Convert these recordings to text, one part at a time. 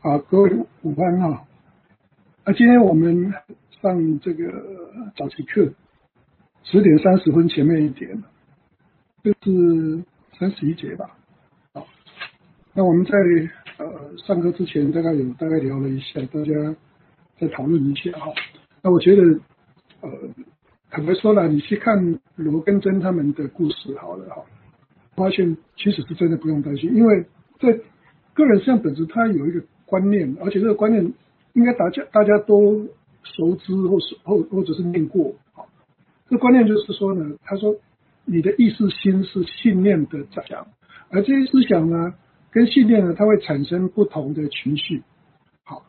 啊，各位午安啊！啊，今天我们上这个早期课，十点三十分前面一点，这是三十一节吧？好，那我们在呃上课之前，大概有大概聊了一下，大家再讨论一下哈。那我觉得，呃，坦白说了，你去看罗根珍他们的故事好了哈，发现其实是真的不用担心，因为在个人实际上本质，他有一个观念，而且这个观念应该大家大家都熟知，或是或或者是念过。啊。这观念就是说呢，他说你的意识心是信念的长想，而这些思想呢，跟信念呢，它会产生不同的情绪。好，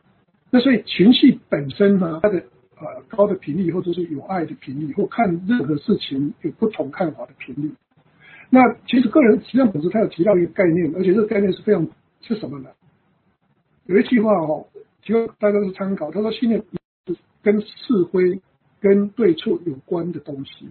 那所以情绪本身呢，它的呃高的频率，或者是有爱的频率，或看任何事情有不同看法的频率。那其实个人实际上本质，他有提到一个概念，而且这个概念是非常。是什么呢？有一句话哦，提供大家是参考。他说：“信念是跟是非、跟对错有关的东西。”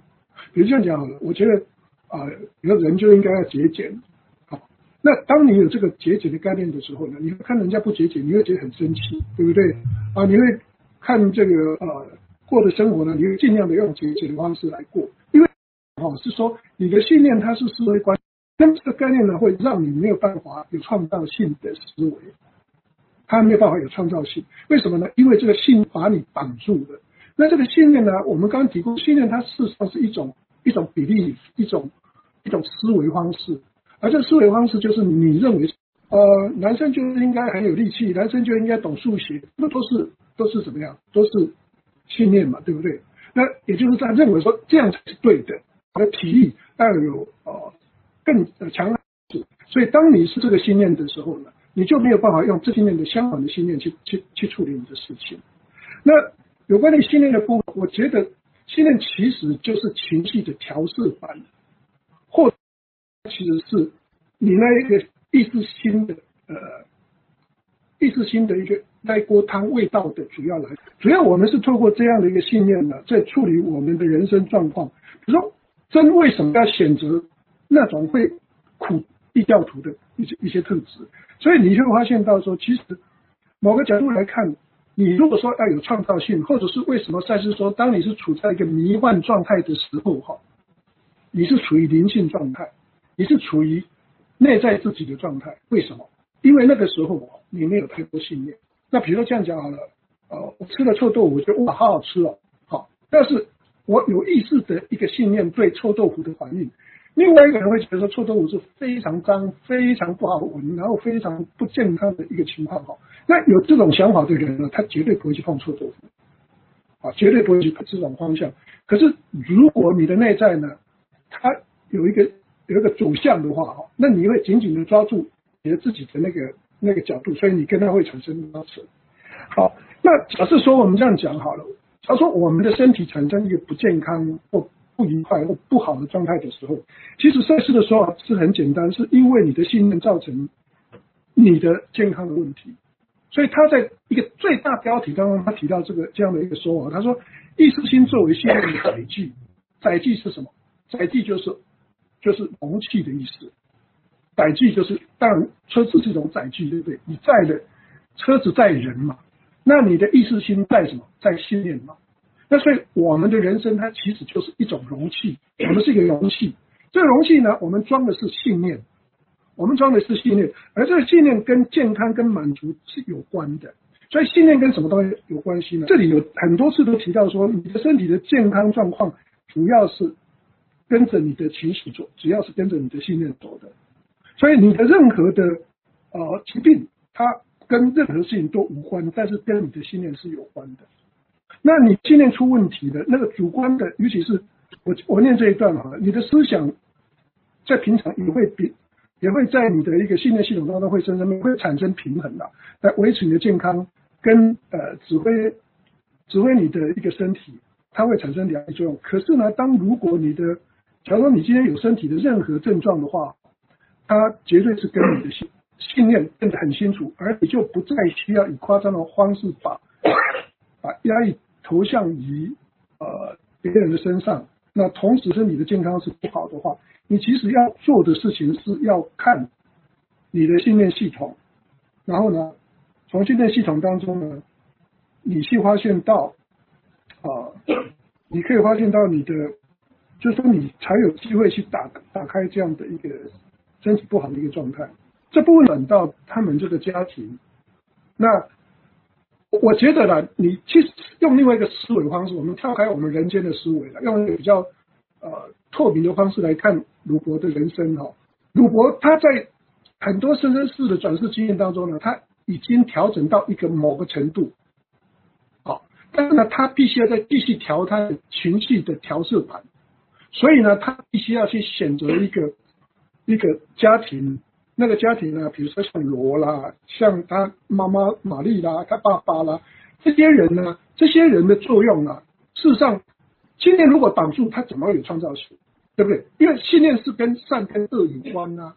比如这样讲好了，我觉得啊，有人就应该要节俭。好，那当你有这个节俭的概念的时候呢，你会看人家不节俭，你会觉得很生气，对不对？啊，你会看这个呃过的生活呢，你会尽量的用节俭的方式来过，因为哦是说你的信念它是思维观。那么这个概念呢，会让你没有办法有创造性的思维，他没有办法有创造性。为什么呢？因为这个信把你绑住了。那这个信念呢，我们刚刚提供，信念它事实上是一种一种比例，一种一种思维方式。而这思维方式就是你认为，呃，男生就应该很有力气，男生就应该懂数学，那都是都是怎么样？都是信念嘛，对不对？那也就是在认为说这样才是对的。我的体力要有呃。更强，所以当你是这个信念的时候呢，你就没有办法用这信念的相反的信念去去去处理你的事情。那有关于信念的部分，我觉得信念其实就是情绪的调试版，或其实是你那一个意识心的呃意识心的一个那一锅汤味道的主要来。主要我们是透过这样的一个信念呢，在处理我们的人生状况。比如说，真为什么要选择？那种会苦异教徒的一些一些特质，所以你会发现到说，其实某个角度来看，你如果说要有创造性，或者是为什么赛斯说，当你是处在一个迷幻状态的时候，哈，你是处于灵性状态，你是处于内在自己的状态。为什么？因为那个时候你没有太多信念。那比如说这样讲好了，呃，我吃了臭豆腐，觉得哇，好好吃哦，好，但是我有意识的一个信念对臭豆腐的反应。另外一个人会觉得说臭豆腐是非常脏、非常不好闻，然后非常不健康的一个情况哈。那有这种想法的人呢，他绝对不会去碰臭豆腐，啊，绝对不会去这种方向。可是如果你的内在呢，它有一个有一个主向的话哈，那你会紧紧的抓住你的自己的那个那个角度，所以你跟他会产生拉扯。好，那假设说我们这样讲好了，他说我们的身体产生一个不健康或。不愉快或不好的状态的时候，其实赛事的时候是很简单，是因为你的信念造成你的健康的问题。所以他在一个最大标题当中，他提到这个这样的一个说法，他说意识心作为信念的载具，载具是什么？载具就是就是容器的意思。载具就是当然车子这种载具，对不对？你载的车子载人嘛，那你的意识心载什么？载信念嘛。那所以我们的人生它其实就是一种容器，我们是一个容器。这个容器呢，我们装的是信念，我们装的是信念，而这个信念跟健康跟满足是有关的。所以信念跟什么东西有关系呢？这里有很多次都提到说，你的身体的健康状况主要是跟着你的情绪走，主要是跟着你的信念走的。所以你的任何的呃疾病，它跟任何事情都无关，但是跟你的信念是有关的。那你信念出问题的那个主观的，尤其是我我念这一段哈，你的思想在平常也会比也会在你的一个信念系统当中会生生会产生平衡的，来维持你的健康跟呃指挥指挥你的一个身体，它会产生两个作用。可是呢，当如果你的假如说你今天有身体的任何症状的话，它绝对是跟你的信信念变得很清楚，而你就不再需要以夸张的方式把把压抑。投向于呃别人的身上，那同时身体的健康是不好的话，你其实要做的事情是要看你的信念系统，然后呢，从训练系统当中呢，你去发现到啊，你可以发现到你的，就是说你才有机会去打打开这样的一个身体不好的一个状态。这部分转到他们这个家庭，那我觉得呢，你去用另外一个思维方式，我们跳开我们人间的思维了，用一个比较呃透明的方式来看鲁伯的人生哈。鲁伯他在很多生生世的转世经验当中呢，他已经调整到一个某个程度，好，但是呢，他必须要再继续调他的情绪的调色盘，所以呢，他必须要去选择一个一个家庭。那个家庭呢，比如说像罗啦，像他妈妈玛丽啦，他爸爸啦，这些人呢，这些人的作用啊，事实上，信念如果挡住，他怎么有创造性？对不对？因为信念是跟善跟恶有关啊，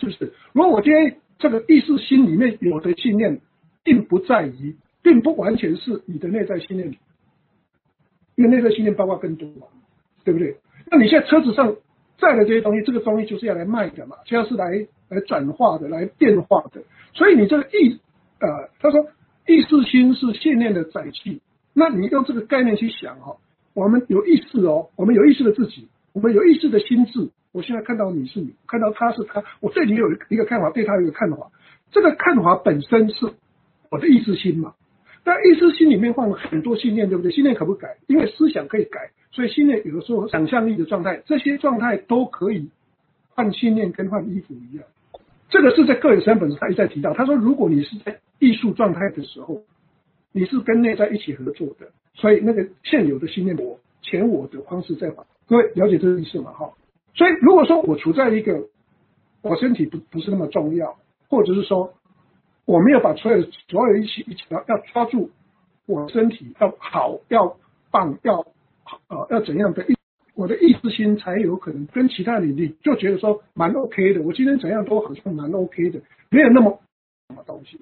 是不是？如果我今天这个意识心里面有的信念，并不在于，并不完全是你的内在信念，因为内在信念包括更多嘛，对不对？那你现在车子上。在的这些东西，这个东西就是要来卖的嘛，就要是来来转化的、来变化的。所以你这个意，呃，他说意识心是信念的载体。那你用这个概念去想哈，我们有意识哦，我们有意识的自己，我们有意识的心智。我现在看到你是你，看到他是他，我对你有一个看法，对他有一个看法。这个看法本身是我的意识心嘛。但意识心里面放了很多信念，对不对？信念可不改，因为思想可以改。所以信念有的时候想象力的状态，这些状态都可以换信念，跟换衣服一样。这个是在个人身本他一再提到。他说，如果你是在艺术状态的时候，你是跟内在一起合作的，所以那个现有的信念我、前我的方式在换。各位了解这个意思吗？哈。所以如果说我处在一个我身体不不是那么重要，或者是说我没有把所有所有一起一起要要抓住我身体要好要棒要。啊，要怎样的意，我的意识心才有可能跟其他领域就觉得说蛮 OK 的。我今天怎样都好像蛮 OK 的，没有那么什么东西，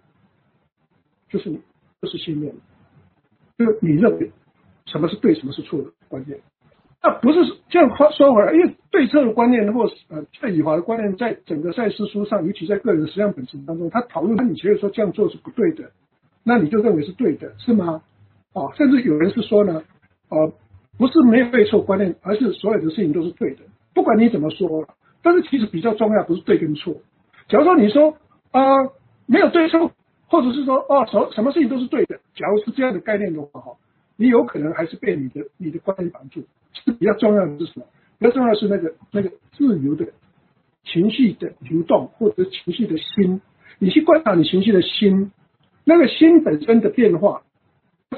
就是你就是信念，就是你认为什么是对，什么是错的关键。那不是这样话说回来，因为对策的观念或呃对以华的观念，在整个赛事书上，尤其在个人实相本身当中，他讨论，那你觉得说这样做是不对的，那你就认为是对的，是吗？啊，甚至有人是说呢，呃。不是没有对错观念，而是所有的事情都是对的。不管你怎么说，但是其实比较重要不是对跟错。假如说你说啊没有对错，或者是说哦什什么事情都是对的，假如是这样的概念的话哈，你有可能还是被你的你的观念绑住。是比较重要的是什么？比较重要的是那个那个自由的情绪的流动，或者情绪的心。你去观察你情绪的心，那个心本身的变化，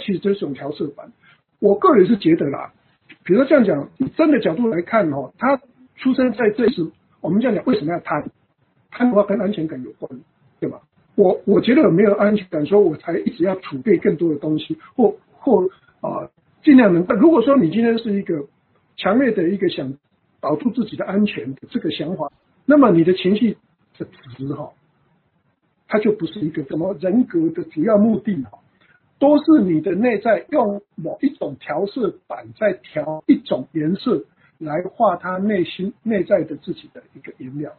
其实就是种调色板。我个人是觉得啦，比如说这样讲，真的角度来看哦，他出生在这时，我们这样讲，为什么要贪？贪的话跟安全感有关，对吧？我我觉得没有安全感，说我才一直要储备更多的东西，或或啊尽量能。如果说你今天是一个强烈的一个想保住自己的安全的这个想法，那么你的情绪的值哈，它就不是一个什么人格的主要目的哈。都是你的内在用某一种调色板在调一种颜色来画他内心内在的自己的一个颜料。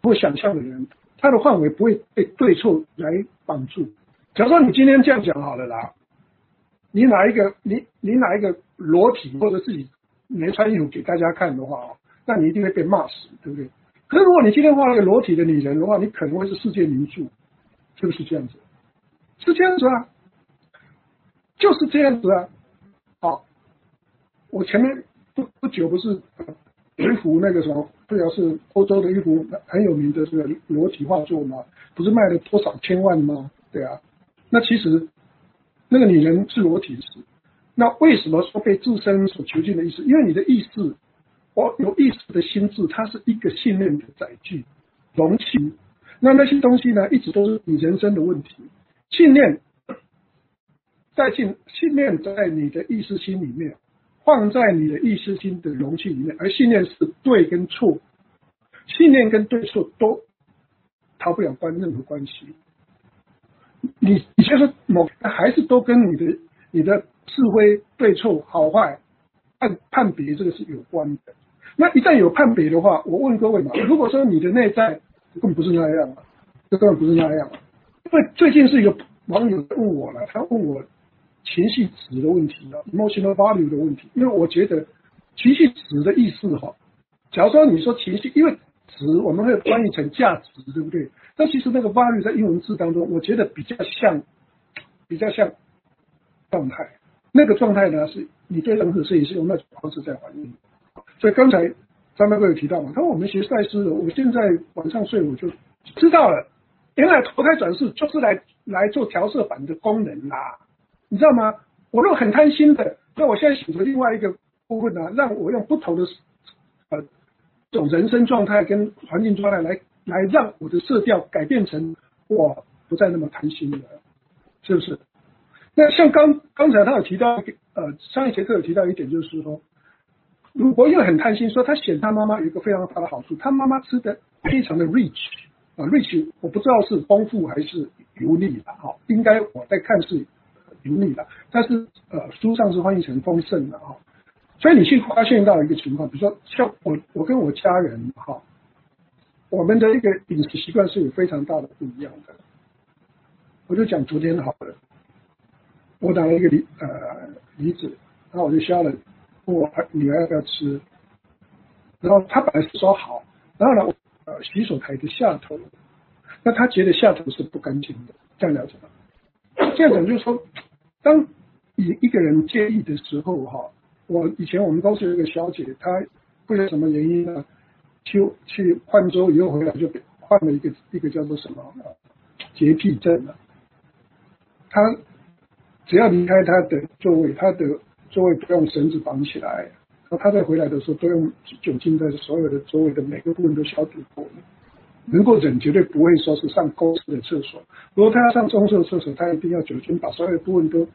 不会想象的人，他的范围不会被对错来绑住。假如说你今天这样讲好了啦，你拿一个你你拿一个裸体或者自己没穿衣服给大家看的话哦，那你一定会被骂死，对不对？可是如果你今天画一个裸体的女人的话，你可能会是世界名著，是不是这样子？是这样子啊。就是这样子啊，好，我前面不不久不是有一幅那个什么，不要是欧洲的一幅很有名的这个裸体画作吗？不是卖了多少千万吗？对啊，那其实那个女人是裸体时，那为什么说被自身所囚禁的意思？因为你的意识，我有意识的心智，它是一个信念的载具容器，那那些东西呢，一直都是你人生的问题，信念。在信信念在你的意识心里面，放在你的意识心的容器里面，而信念是对跟错，信念跟对错都逃不了关任何关系。你你就是某还是都跟你的你的是非对错好坏判判别这个是有关的。那一旦有判别的话，我问各位嘛，如果说你的内在根本不是那样啊，这根本不是那样啊。因为最近是一个网友问我了，他问我情绪值的问题啊，emotional value 的问题。因为我觉得情绪值的意思哈，假如说你说情绪，因为值我们会翻译成价值，对不对？但其实那个 value 在英文字当中，我觉得比较像，比较像状态。那个状态呢，是你对任何事情是用那种方式在反应。所以刚才张大哥有提到嘛，他说我们学赛斯的，我现在晚上睡我就知道了。原来投胎转世就是来来做调色板的功能啦，你知道吗？我如果很贪心的，那我现在选择另外一个部分呢，让我用不同的呃种人生状态跟环境状态来来让我的色调改变成我不再那么贪心了，是不是？那像刚刚才他有提到呃上一节课有提到一点，就是说，如果又很贪心，说他选他妈妈有一个非常大的好处，他妈妈吃的非常的 rich。啊，rich 我不知道是丰富还是油腻吧，哈，应该我在看是油腻的，但是呃书上是翻译成丰盛的哈，所以你去发现到一个情况，比如说像我我跟我家人哈，我们的一个饮食习惯是有非常大的不一样的，我就讲昨天好了，我拿了一个梨呃梨子，然后我就削了，问我女儿要不要吃，然后她本来是说好，然后呢。呃，洗手台的下头，那他觉得下头是不干净的，这样了解吗？这样讲就是说，当一一个人介意的时候，哈，我以前我们公司有一个小姐，她不知道什么原因呢，去去换桌以后回来就换了一个一个叫做什么洁癖症了。她只要离开她的座位，她的座位不用绳子绑起来。那他在回来的时候，都用酒精在所有的周围的每个部分都消毒过了。能够忍，绝对不会说是上公司的厕所。如果他要上公司的厕所，他一定要酒精把所有的部分都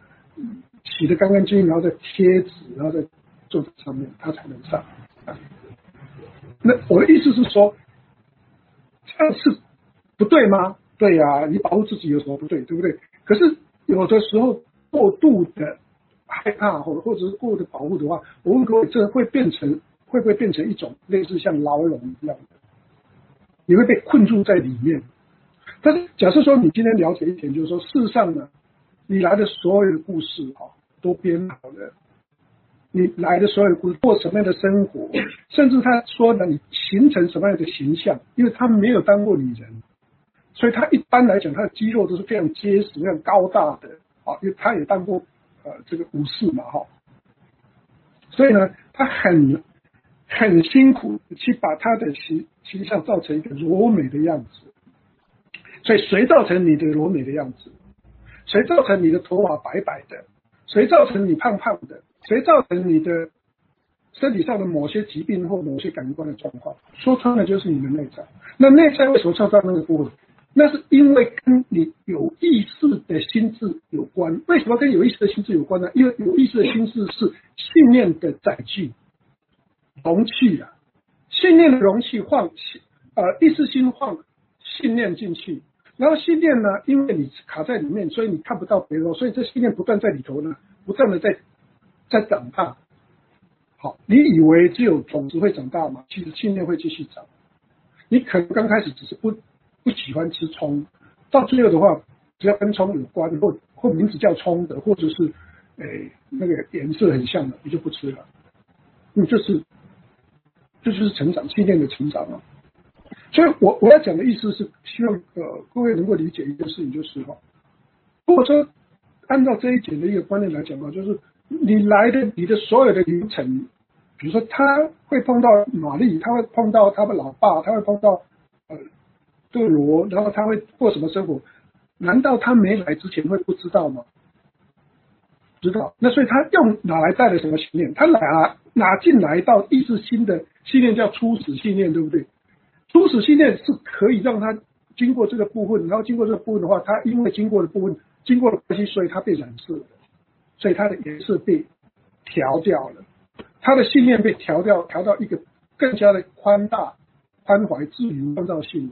洗得干干净净，然后再贴纸，然后再坐在上面，他才能上。那我的意思是说，这样是不对吗？对呀，你保护自己有什么不对？对不对？可是有的时候过度的。害怕或或者是过度保护的话，我问各位，这会变成会不会变成一种类似像牢笼一样的？你会被困住在里面。但是假设说你今天了解一点，就是说事实上呢，你来的所有的故事啊都编好了，你来的所有的故事过什么样的生活，甚至他说呢，你形成什么样的形象，因为他没有当过女人，所以他一般来讲他的肌肉都是非常结实、非常高大的啊，因为他也当过。呃，这个武士嘛，哈，所以呢，他很很辛苦去把他的形形象造成一个柔美的样子。所以谁造成你的柔美的样子？谁造成你的头发白白的？谁造成你胖胖的？谁造成你的身体上的某些疾病或某些感官的状况？说穿了就是你的内在。那内在为什么创造那个部分？那是因为跟你有意识的心智有关。为什么跟有意识的心智有关呢？因为有意识的心智是信念的载具、容器啊。信念的容器放呃意识心放信念进去，然后信念呢，因为你卡在里面，所以你看不到别人，所以这信念不断在里头呢，不断的在在长大。好，你以为只有种子会长大吗？其实信念会继续长。你可能刚开始只是不。不喜欢吃葱，到最后的话，只要跟葱有关，或或名字叫葱的，或者是诶那个颜色很像的，你就不吃了。嗯，这是这就是成长信念的成长啊。所以我我要讲的意思是，希望呃各位能够理解一件事情，就是哈，如果说按照这一点的一个观念来讲的话，就是你来的你的所有的流程，比如说他会碰到玛丽，他会碰到他的老爸，他会碰到呃。对罗，然后他会过什么生活？难道他没来之前会不知道吗？知道。那所以他用哪来带的什么信念？他哪哪进来到意识新的信念叫初始信念，对不对？初始信念是可以让他经过这个部分，然后经过这个部分的话，他因为经过的部分经过了关系，所以他被染色，所以他的颜色被调掉了，他的信念被调掉，调到一个更加的宽大、宽怀、自由、创造性。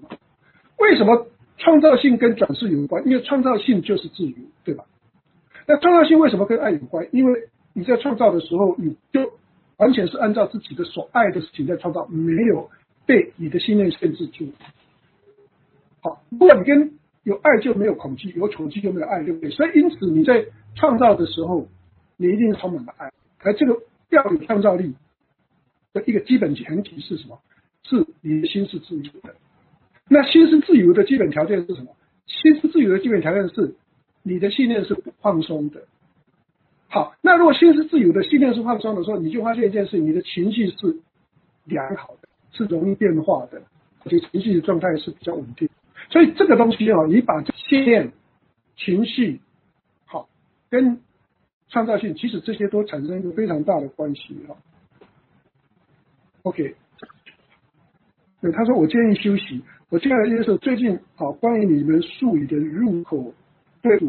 为什么创造性跟转世有关？因为创造性就是自由，对吧？那创造性为什么跟爱有关？因为你在创造的时候，你就完全是按照自己的所爱的事情在创造，没有被你的信念限制住。好，如果你跟有爱就没有恐惧，有恐惧就没有爱，对不对？所以因此你在创造的时候，你一定是充满了爱。而这个要有创造力的一个基本前提是什么？是你的心是自由的。那心是自由的基本条件是什么？心是自由的基本条件是你的信念是不放松的。好，那如果心是自由的，信念是放松的时候，你就发现一件事：你的情绪是良好的，是容易变化的，而且情绪的状态是比较稳定。所以这个东西啊，你把信念、情绪，好，跟创造性，其实这些都产生一个非常大的关系哈。OK，对，他说我建议休息。我建议就是最近啊，关于你们术语的入口对，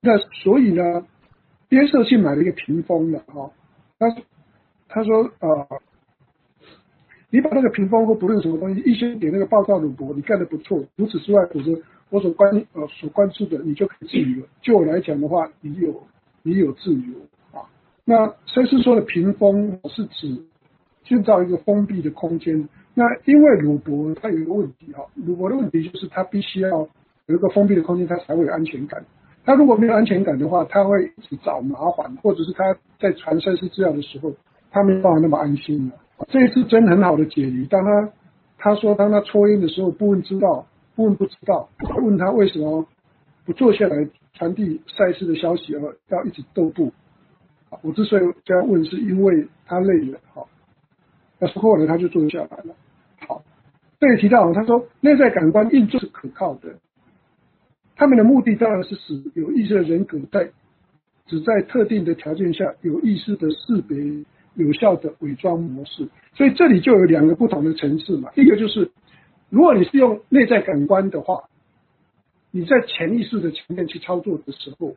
那所以呢。边社去买了一个屏风了哈，他他说啊，你把那个屏风或不论什么东西，一先给那个报告鲁博，你干的不错。除此之外，否则我所关呃所关注的，你就可以自由。就我来讲的话，你有你有自由啊。那先是说的屏风是指建造一个封闭的空间。那因为鲁博他有一个问题哈，鲁博的问题就是他必须要有一个封闭的空间，他才会有安全感。他如果没有安全感的话，他会一直找麻烦，或者是他在传赛事资料的时候，他没办法那么安心了。这一次真很好的解离，当他他说当他抽烟的时候，不问知道，不问不知道，问他为什么不坐下来传递赛事的消息，而要一直踱步。我之所以这样问，是因为他累了，好，那后来他就坐下来了。好，这也提到他说内在感官运作是可靠的。他们的目的当然是使有意识的人格在只在特定的条件下有意识的识别有效的伪装模式，所以这里就有两个不同的层次嘛。一个就是，如果你是用内在感官的话，你在潜意识的层面去操作的时候，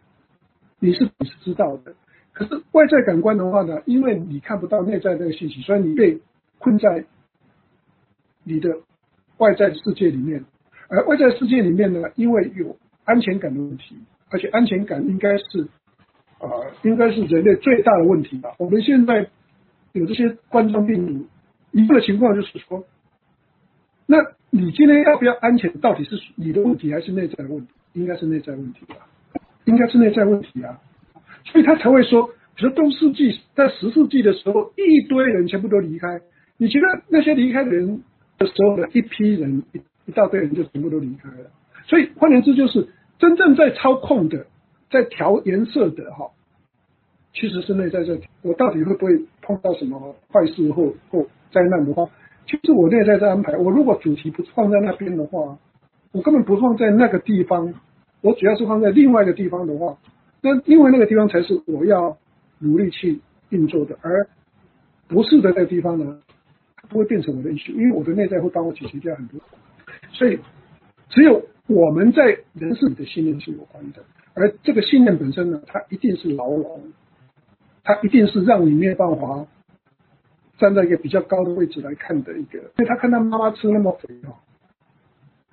你是你是知道的。可是外在感官的话呢，因为你看不到内在那个信息，所以你被困在你的外在世界里面，而外在世界里面呢，因为有安全感的问题，而且安全感应该是，呃，应该是人类最大的问题吧。我们现在有这些冠状病毒，一个情况就是说，那你今天要不要安全，到底是你的问题还是内在的问题？应该是内在问题吧，应该是内在问题啊。所以他才会说，比如中世纪在十世纪的时候，一堆人全部都离开。你觉得那些离开的人的时候的一批人，一一大堆人就全部都离开了。所以换言之就是。真正在操控的，在调颜色的哈，其实是内在在。我到底会不会碰到什么坏事或或灾难的话，其实我内在在安排。我如果主题不放在那边的话，我根本不放在那个地方。我主要是放在另外一个地方的话，那另外那个地方才是我要努力去运作的，而不是的那个地方呢，它不会变成我的意识，因为我的内在会帮我解决掉很多。所以只有。我们在人世里的信念是有关的，而这个信念本身呢，它一定是牢笼，它一定是让你没有办法站在一个比较高的位置来看的一个。因为他看他妈妈吃那么肥哦，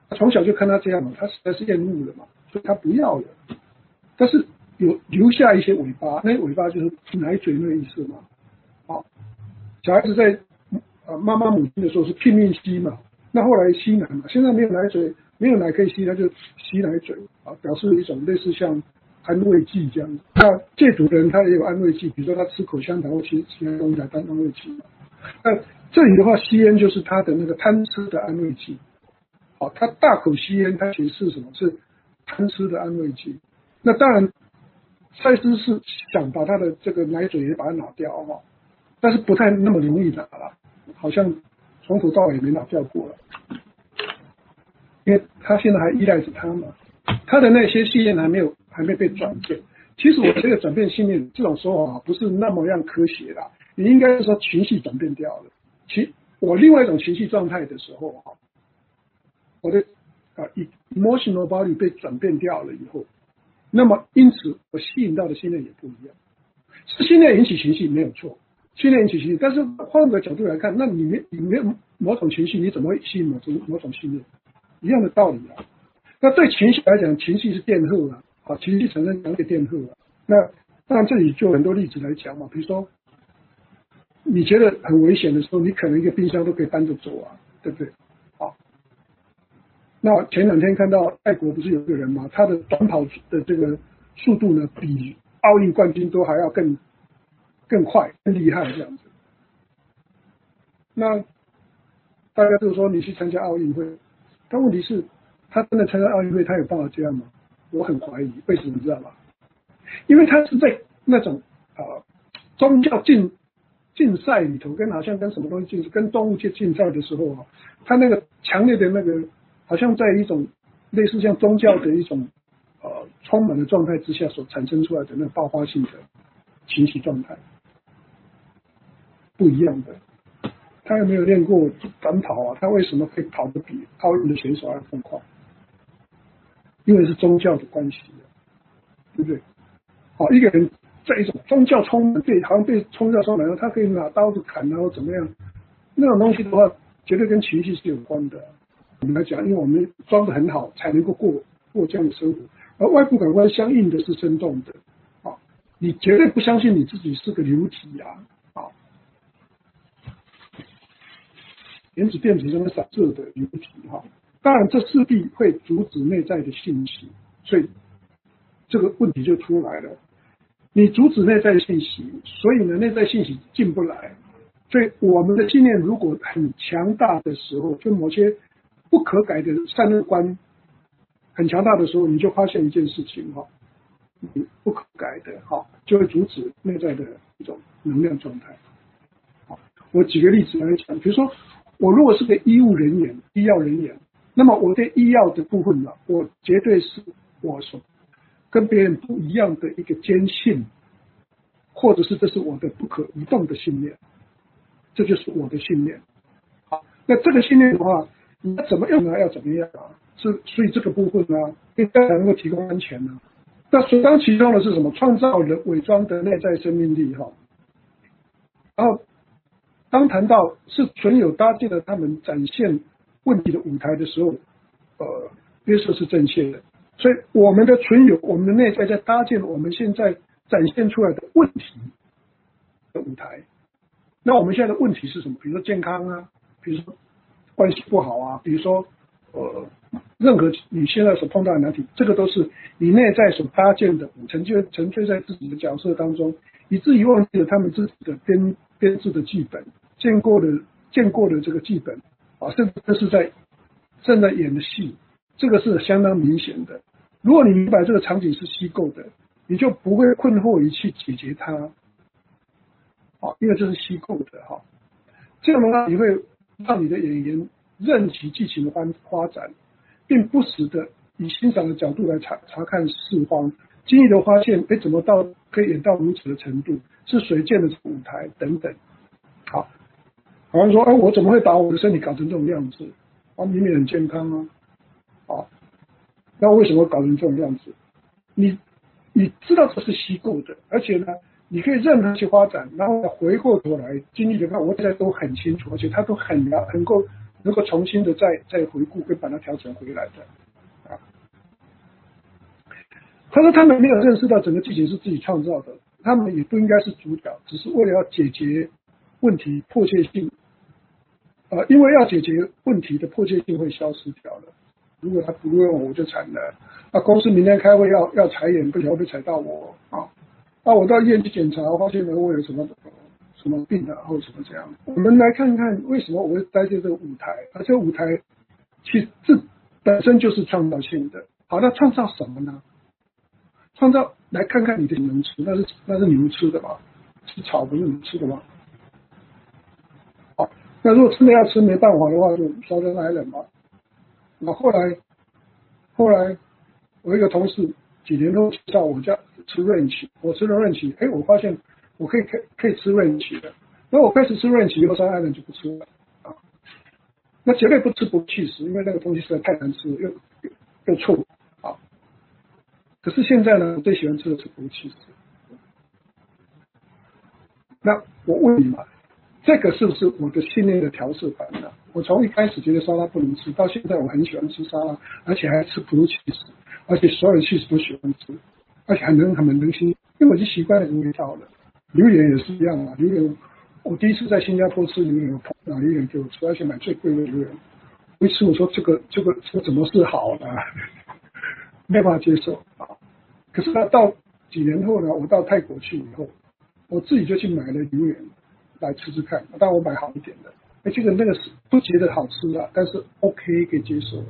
他从小就看他这样嘛，他实在是厌恶了嘛，所以他不要了。但是有留下一些尾巴，那些尾巴就是奶嘴那个意思嘛。好，小孩子在呃妈妈母亲的时候是拼命吸嘛，那后来吸奶嘛，现在没有奶嘴。没有奶可以吸，他就吸奶嘴啊，表示一种类似像安慰剂这样。那戒毒的人他也有安慰剂，比如说他吃口香糖或其其他东西来当安慰剂。那这里的话，吸烟就是他的那个贪吃的安慰剂。好，他大口吸烟，他其实是什么？是贪吃的安慰剂。那当然，赛斯是想把他的这个奶嘴也把它拿掉哈，但是不太那么容易拿了，好像从头到尾没拿掉过了。因为他现在还依赖着他嘛，他的那些信念还没有还没被转变。其实我这个转变信念这种说法不是那么样科学的，你应该说情绪转变掉了。其我另外一种情绪状态的时候啊，我的啊 emotional body 被转变掉了以后，那么因此我吸引到的信念也不一样。是信念引起情绪没有错，信念引起情绪，但是换个角度来看，那你没你没有某种情绪，你怎么会吸引某种某种信念？一样的道理啊，那对情绪来讲，情绪是电荷啊，啊，情绪产生两个电荷啊。那当然这里就很多例子来讲嘛，比如说你觉得很危险的时候，你可能一个冰箱都可以搬着走啊，对不对？好，那前两天看到泰国不是有个人吗？他的短跑的这个速度呢，比奥运冠军都还要更更快、更厉害这样子。那大家就说你去参加奥运会，但问题是，他真的参加奥运会，他有办法这样吗？我很怀疑，为什么你知道吗？因为他是在那种啊宗教竞竞赛里头，跟好像跟什么东西竞跟动物去竞赛的时候啊，他那个强烈的那个，好像在一种类似像宗教的一种呃充满的状态之下所产生出来的那爆发性的情绪状态，不一样的。他有没有练过短跑啊？他为什么可以跑得比奥运的选手还更快？因为是宗教的关系，对不对？好，一个人在一种宗教充满被好像被宗教充满了，他可以拿刀子砍然后怎么样？那种东西的话，绝对跟情绪是有关的。我们来讲，因为我们装的很好，才能够过过这样的生活。而外部感官相应的是生动的，啊，你绝对不相信你自己是个流体啊，啊，原子电子中的散射的流体哈。当然，这势必会阻止内在的信息，所以这个问题就出来了。你阻止内在的信息，所以呢，内在信息进不来。所以我们的信念如果很强大的时候，就某些不可改的善恶观很强大的时候，你就发现一件事情哈，你不可改的哈，就会阻止内在的一种能量状态。好，我举个例子来讲，比如说我如果是个医务人员、医药人员。那么我对医药的部分呢，我绝对是我所跟别人不一样的一个坚信，或者是这是我的不可移动的信念，这就是我的信念。好，那这个信念的话，你怎么用呢？要怎么样啊？是所以这个部分呢，对大家能够提供安全呢？那首当其冲的是什么？创造人伪装的内在生命力哈。然后当谈到是存有搭建了他们展现。问题的舞台的时候，呃，约瑟是正确的，所以我们的存有，我们的内在在搭建我们现在展现出来的问题的舞台。那我们现在的问题是什么？比如说健康啊，比如说关系不好啊，比如说呃，任何你现在所碰到的难题，这个都是你内在所搭建的，沉就沉醉在自己的角色当中，以至于忘记了他们自己的编编制的剧本，见过的见过的这个剧本。啊，甚至是在正在演的戏，这个是相当明显的。如果你明白这个场景是虚构的，你就不会困惑于去解决它。好，因为这是虚构的哈。这样的话，你会让你的演员任其剧情的发发展，并不时的以欣赏的角度来查查看四方，惊异的发现，哎，怎么到可以演到如此的程度？是谁建的舞台等等。好。像说，哎，我怎么会把我的身体搞成这种样子？啊，明明很健康啊，啊，那为什么搞成这种样子？你你知道这是虚构的，而且呢，你可以任何去发展，然后回过头来经历的话，我现在都很清楚，而且他都很能能够能够重新的再再回顾跟把它调整回来的，啊。他说他们没有认识到整个剧情是自己创造的，他们也不应该是主角，只是为了要解决问题迫切性。呃，因为要解决问题的迫切性会消失掉了。如果他不问我，我就惨了。那公司明天开会要要裁员，不晓得会裁到我啊？那我到医院去检查，发现我有什么什么病啊，或者什么这样。我们来看看为什么我会待在这个舞台？而这个舞台其实这本身就是创造性的。好，那创造什么呢？创造来看看你的能吃，那是那是牛吃的吧？吃草不是你吃的吗？那如果真的要吃没办法的话，就烧在那里嘛。那后来，后来我一个同事几年后到我家吃润起，我吃了润起，哎，我发现我可以可可以吃润起的。那我开始吃润起以后，烧在那就不吃了啊。那绝对不吃不去死，因为那个东西实在太难吃了，又又臭啊。可是现在呢，我最喜欢吃的是不去死。那我问你嘛？这个是不是我的训练的调色板呢？我从一开始觉得沙拉不能吃，到现在我很喜欢吃沙拉，而且还吃葡萄起司，而且所有的起司都喜欢吃，而且还能很能吃，因为我就习惯了这一套了。榴莲也是一样啊，榴莲我第一次在新加坡吃榴莲，我朋友榴莲给我吃，而且买最贵的榴莲，一次我说这个这个这个怎么是好呢？没办法接受啊。可是呢，到几年后呢，我到泰国去以后，我自己就去买了榴莲来吃吃看。但我买好一点的，哎，这个那个是不觉得好吃啊，但是 OK 可以接受。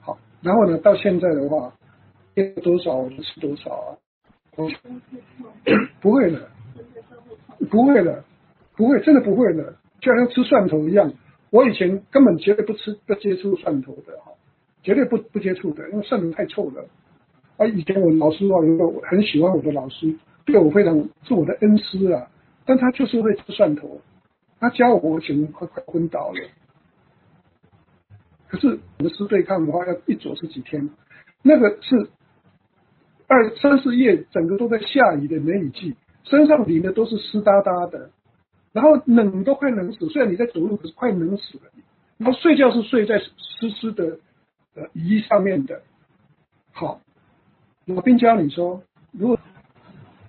好，然后呢，到现在的话，要多少我就吃多少啊。不会的，不会的，不会，真的不会的，就好像吃蒜头一样。我以前根本绝对不吃、不接触蒜头的哈，绝对不不接触的，因为蒜头太臭了。啊，以前我老师啊，有个很喜欢我的老师，对我非常是我的恩师啊，但他就是会吃蒜头，他教我，我简直快快昏倒了。可是我们师对抗的话，要一走是几天，那个是二三四页，整个都在下雨的梅雨季，身上淋的都是湿哒哒的。然后冷都快冷死，虽然你在走路，可是快冷死了。然后睡觉是睡在湿湿的呃雨衣上面的。好，老兵教你说，如果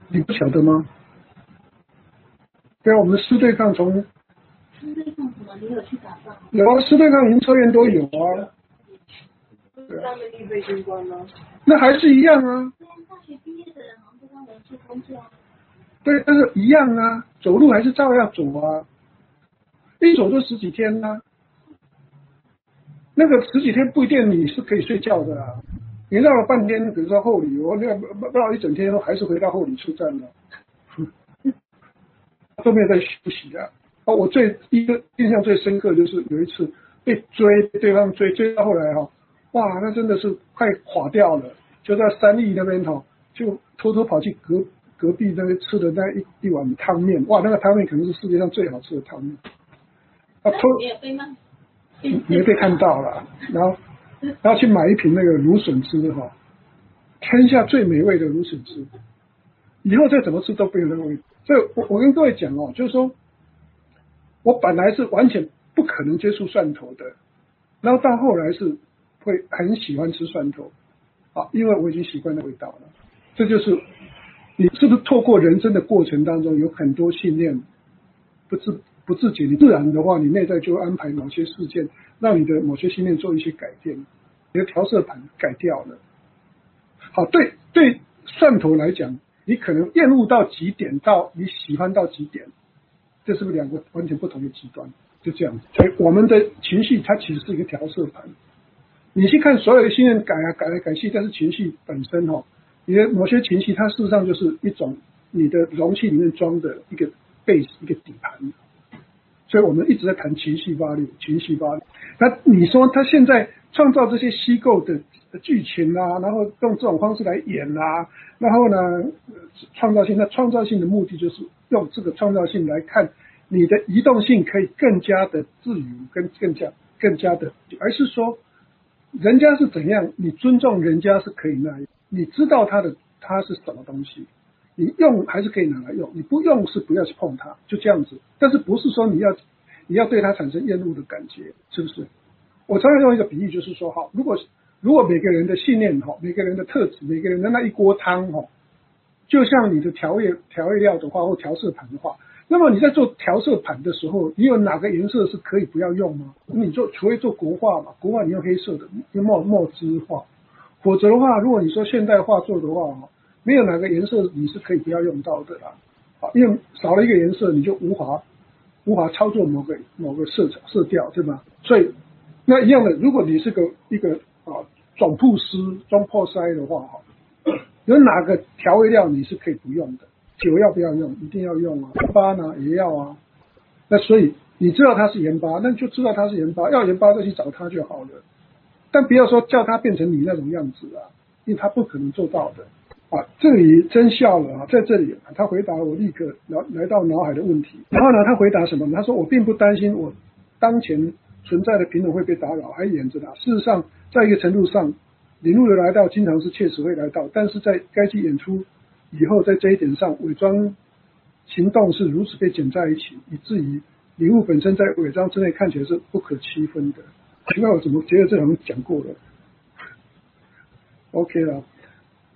你不晓得吗？对啊，我们的师对抗从师对抗什么？你有去打仗？有啊，师对抗营车员都有啊。对啊。预备军官吗？那还是一样啊。大学毕业的人好像都让人去工作。对，但是一样啊，走路还是照样走啊，一走就十几天呢。那个十几天不一定你是可以睡觉的啊，你绕了半天，比如说后里，我那绕一整天都还是回到后里出站了，都没有在休息啊。啊，我最一个印象最深刻就是有一次被追，对方追追到后来哈，哇，那真的是快垮掉了，就在三义那边哈，就偷偷跑去隔。隔壁那边吃的那一一碗汤面，哇，那个汤面可能是世界上最好吃的汤面。啊，偷没被看到了，然后 然后去买一瓶那个芦笋汁哈，天下最美味的芦笋汁，以后再怎么吃都不有那个味。所以我我跟各位讲哦，就是说，我本来是完全不可能接触蒜头的，然后到后来是会很喜欢吃蒜头，啊，因为我已经习惯那味道了，这就是。你是不是透过人生的过程当中有很多信念不自不自觉？你自然的话，你内在就会安排某些事件，让你的某些信念做一些改变，你的调色盘改掉了。好，对对，蒜头来讲，你可能厌恶到极点，到你喜欢到极点，这是不是两个完全不同的极端？就这样。所以我们的情绪它其实是一个调色盘。你去看所有的信任改啊改来改去，但是情绪本身哈。你的某些情绪，它事实上就是一种你的容器里面装的一个 base 一个底盘，所以我们一直在谈情绪发力，情绪发力。那你说他现在创造这些虚构的剧情啊，然后用这种方式来演啊，然后呢，创造性，那创造性的目的就是用这个创造性来看你的移动性可以更加的自由，跟更加更加的，而是说人家是怎样，你尊重人家是可以那样。你知道他的他是什么东西，你用还是可以拿来用，你不用是不要去碰它，就这样子。但是不是说你要你要对它产生厌恶的感觉，是不是？我常常用一个比喻，就是说哈，如果如果每个人的信念哈，每个人的特质，每个人的那一锅汤哈，就像你的调味调味料的话或调色盘的话，那么你在做调色盘的时候，你有哪个颜色是可以不要用吗？你做除非做国画嘛，国画你用黑色的，用墨墨汁画。否则的话，如果你说现代画作的话哈，没有哪个颜色你是可以不要用到的啦，啊，因为少了一个颜色，你就无法无法操作某个某个色彩色调，对吧？所以那一样的，如果你是个一个啊总铺师装破塞的话，哈，有哪个调味料你是可以不用的？酒要不要用？一定要用啊，盐巴呢也要啊。那所以你知道它是盐巴，那就知道它是盐巴，要盐巴就去找它就好了。但不要说叫它变成你那种样子啊，因为它不可能做到的啊。这里真笑了啊，在这里他回答我立刻来来到脑海的问题。然后呢，他回答什么？他说我并不担心我当前存在的平等会被打扰，还演着呢。事实上，在一个程度上，领路的来到经常是确实会来到，但是在该剧演出以后，在这一点上，伪装行动是如此被剪在一起，以至于礼物本身在伪装之内看起来是不可区分的。奇怪，我怎么觉得这好像讲过了？OK 了，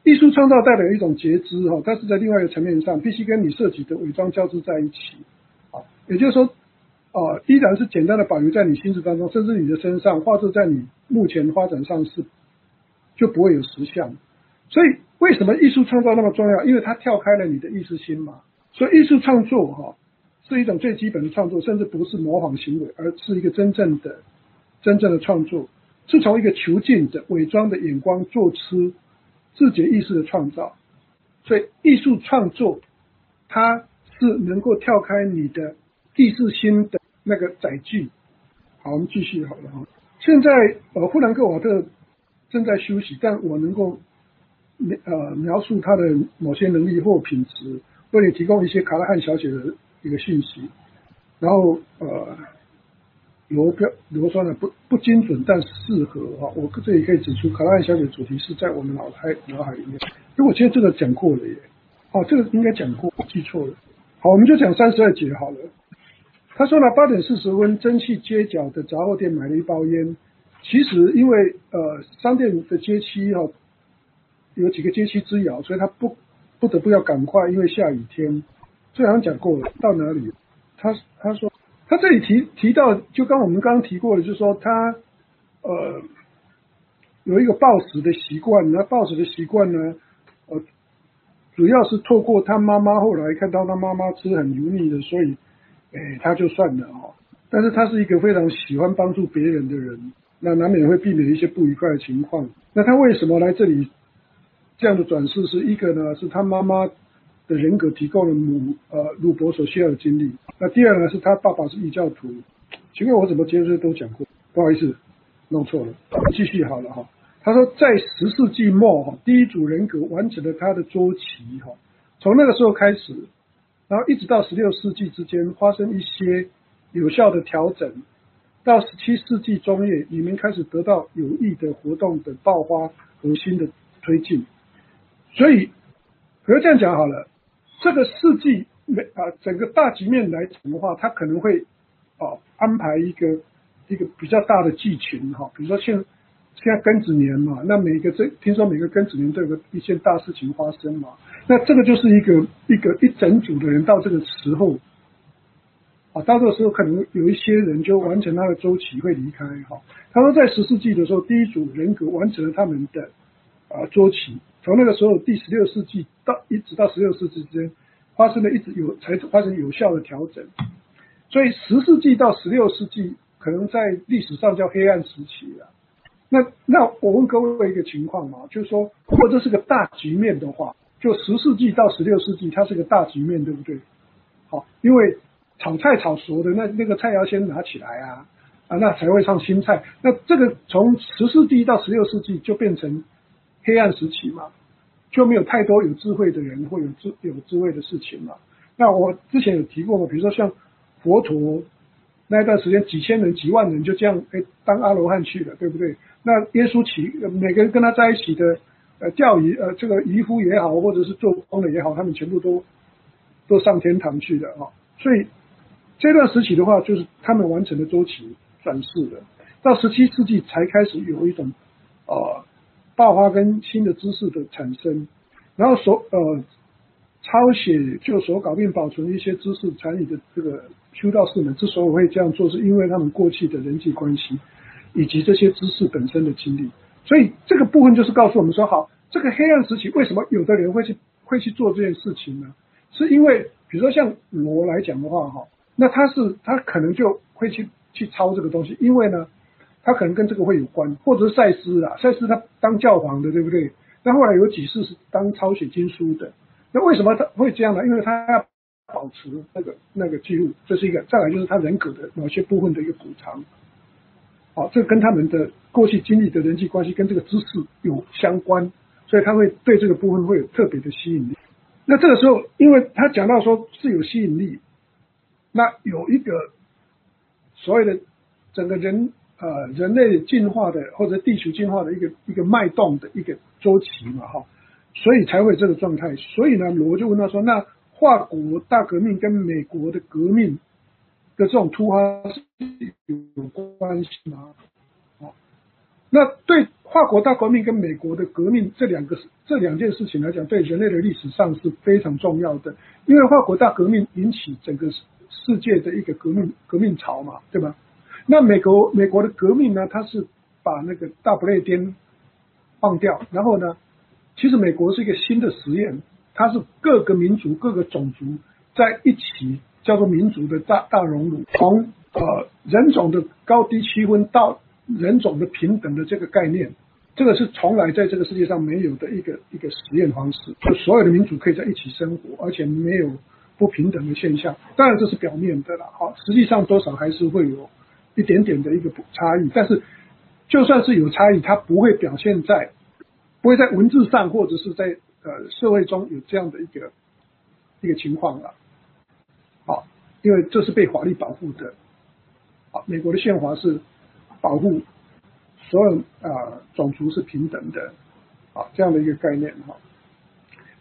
艺术创造代表一种觉知哈，但是在另外一个层面上，必须跟你设计的伪装交织在一起啊。也就是说，呃，依然是简单的保留在你心智当中，甚至你的身上，或者在你目前发展上是就不会有实相。所以为什么艺术创造那么重要？因为它跳开了你的意识心嘛。所以艺术创作哈是一种最基本的创作，甚至不是模仿行为，而是一个真正的真正的创作，是从一个囚禁的伪装的眼光做出自觉意识的创造。所以艺术创作它是能够跳开你的意识心的那个载具。好，我们继续好了哈。现在呃，富兰克瓦特正在休息，但我能够描呃描述他的某些能力或品质。为你提供一些卡拉汉小姐的一个讯息，然后呃，罗标罗说呢不不精准，但适合哈。我这里可以指出，卡拉汉小姐主题是在我们脑海脑海里面。如果其实这个讲过了耶，哦，这个应该讲过，记错了。好，我们就讲三十二节好了。他说呢，八点四十分，蒸汽街角的杂货店买了一包烟。其实因为呃商店的街区哈有几个街区之遥，所以他不。不得不要赶快，因为下雨天。这好像讲过了，到哪里？他他说他这里提提到，就刚我们刚刚提过的，就是说他呃有一个暴食的习惯。那暴食的习惯呢，呃，主要是透过他妈妈后来看到他妈妈吃很油腻的，所以哎他就算了哈。但是他是一个非常喜欢帮助别人的人，那难免会避免一些不愉快的情况。那他为什么来这里？这样的转世是一个呢，是他妈妈的人格提供了母呃鲁伯所需要的经历。那第二呢，是他爸爸是异教徒。奇怪，我怎么这些都讲过？不好意思，弄错了。继续好了哈。他说，在十世纪末哈，第一组人格完成了他的周期哈。从那个时候开始，然后一直到十六世纪之间发生一些有效的调整。到十七世纪中叶，里面开始得到有益的活动的爆发和新的推进。所以，比如这样讲好了，这个世纪每啊整个大局面来讲的话，它可能会啊安排一个一个比较大的季群哈，比如说现现在庚子年嘛，那每个这听说每个庚子年都有个一件大事情发生嘛，那这个就是一个一个一整组的人到这个时候，啊到这个时候可能有一些人就完成他的周期会离开哈。他说在十世纪的时候，第一组人格完成了他们的啊周期。从那个时候，第十六世纪到一直到十六世纪之间，发生了一直有才发生有效的调整。所以十世纪到十六世纪，可能在历史上叫黑暗时期了。那那我问各位一个情况嘛，就是说，如果这是个大局面的话，就十世纪到十六世纪，它是个大局面，对不对？好，因为炒菜炒熟的那那个菜要先拿起来啊啊，那才会上新菜。那这个从十世纪到十六世纪就变成黑暗时期嘛。就没有太多有智慧的人或有智有智慧的事情嘛。那我之前有提过嘛，比如说像佛陀那一段时间，几千人、几万人就这样哎当阿罗汉去了，对不对？那耶稣起每个人跟他在一起的呃教仪呃这个渔夫也好，或者是做工的也好，他们全部都都上天堂去了啊。所以这段时期的话，就是他们完成的周期转世的。到十七世纪才开始有一种呃。爆发跟新的知识的产生，然后手呃抄写就手稿并保存一些知识参与的这个修道士们之所以会这样做，是因为他们过去的人际关系以及这些知识本身的经历。所以这个部分就是告诉我们说，好，这个黑暗时期为什么有的人会去会去做这件事情呢？是因为比如说像罗来讲的话，哈，那他是他可能就会去去抄这个东西，因为呢。他可能跟这个会有关，或者是赛斯啊，赛斯他当教皇的，对不对？那后来有几次是当抄写经书的，那为什么他会这样呢？因为他要保持那个那个记录，这是一个。再来就是他人格的某些部分的一个补偿，好，这跟他们的过去经历的人际关系跟这个知识有相关，所以他会对这个部分会有特别的吸引力。那这个时候，因为他讲到说是有吸引力，那有一个所谓的整个人。呃，人类进化的或者地球进化的一个一个脉动的一个周期嘛，哈，所以才会这个状态。所以呢，罗就问他说：“那法国大革命跟美国的革命的这种突发有关系吗？”哦，那对法国大革命跟美国的革命这两个这两件事情来讲，对人类的历史上是非常重要的，因为法国大革命引起整个世界的一个革命革命潮嘛，对吧？那美国美国的革命呢，它是把那个大不列颠放掉，然后呢，其实美国是一个新的实验，它是各个民族各个种族在一起叫做民族的大大熔炉，从呃人种的高低区分到人种的平等的这个概念，这个是从来在这个世界上没有的一个一个实验方式，就所有的民族可以在一起生活，而且没有不平等的现象。当然这是表面的了，好，实际上多少还是会有。一点点的一个差异，但是就算是有差异，它不会表现在不会在文字上或者是在呃社会中有这样的一个一个情况了。好，因为这是被法律保护的。好，美国的宪法是保护所有啊种族是平等的，啊这样的一个概念哈。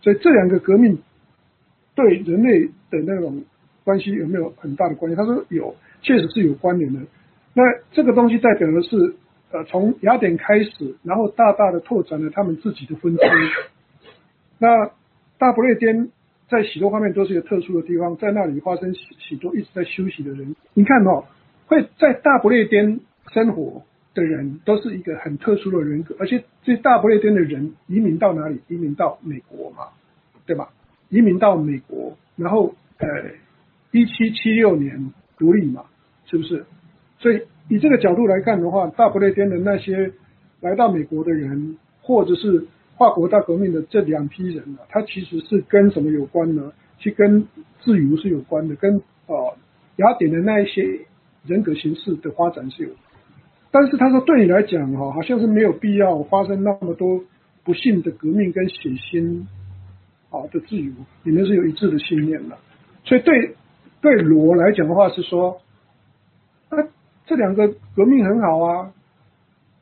所以这两个革命对人类的那种关系有没有很大的关系？他说有，确实是有关联的。那这个东西代表的是，呃，从雅典开始，然后大大的拓展了他们自己的分支。那大不列颠在许多方面都是一个特殊的地方，在那里发生许许多一直在休息的人。你看哦，会在大不列颠生活的人都是一个很特殊的人格，而且这大不列颠的人移民到哪里？移民到美国嘛，对吧？移民到美国，然后呃，一七七六年独立嘛，是不是？所以，以这个角度来看的话，大不列颠的那些来到美国的人，或者是法国大革命的这两批人呢，他其实是跟什么有关呢？去跟自由是有关的，跟啊雅典的那一些人格形式的发展是有。但是他说，对你来讲哈，好像是没有必要发生那么多不幸的革命跟血腥啊的自由，你们是有一致的信念的。所以对对罗来讲的话是说，那。这两个革命很好啊，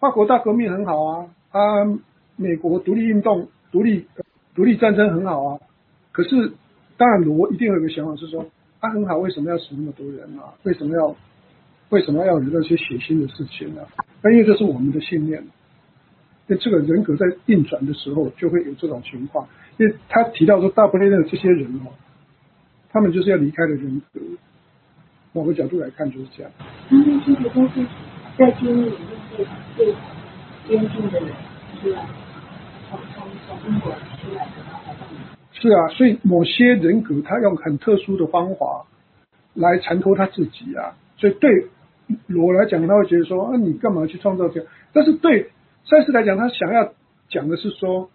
法国大革命很好啊，啊，美国独立运动、独立独立战争很好啊。可是，当然罗一定有一个想法是说，他很好，为什么要死那么多人啊？为什么要为什么要有那些血腥的事情呢？那因为这是我们的信念。那这个人格在运转的时候，就会有这种情况。因为他提到说，大不列颠的这些人哦，他们就是要离开的人格。某个角度来看就是这样。他们其实都是在监狱里面最最监禁的人，是吧？从从从英国出来的，是啊，所以某些人格他用很特殊的方法来衬托他自己啊。所以对罗来讲，他会觉得说啊，你干嘛去创造这样？但是对赛斯来讲，他想要讲的是说，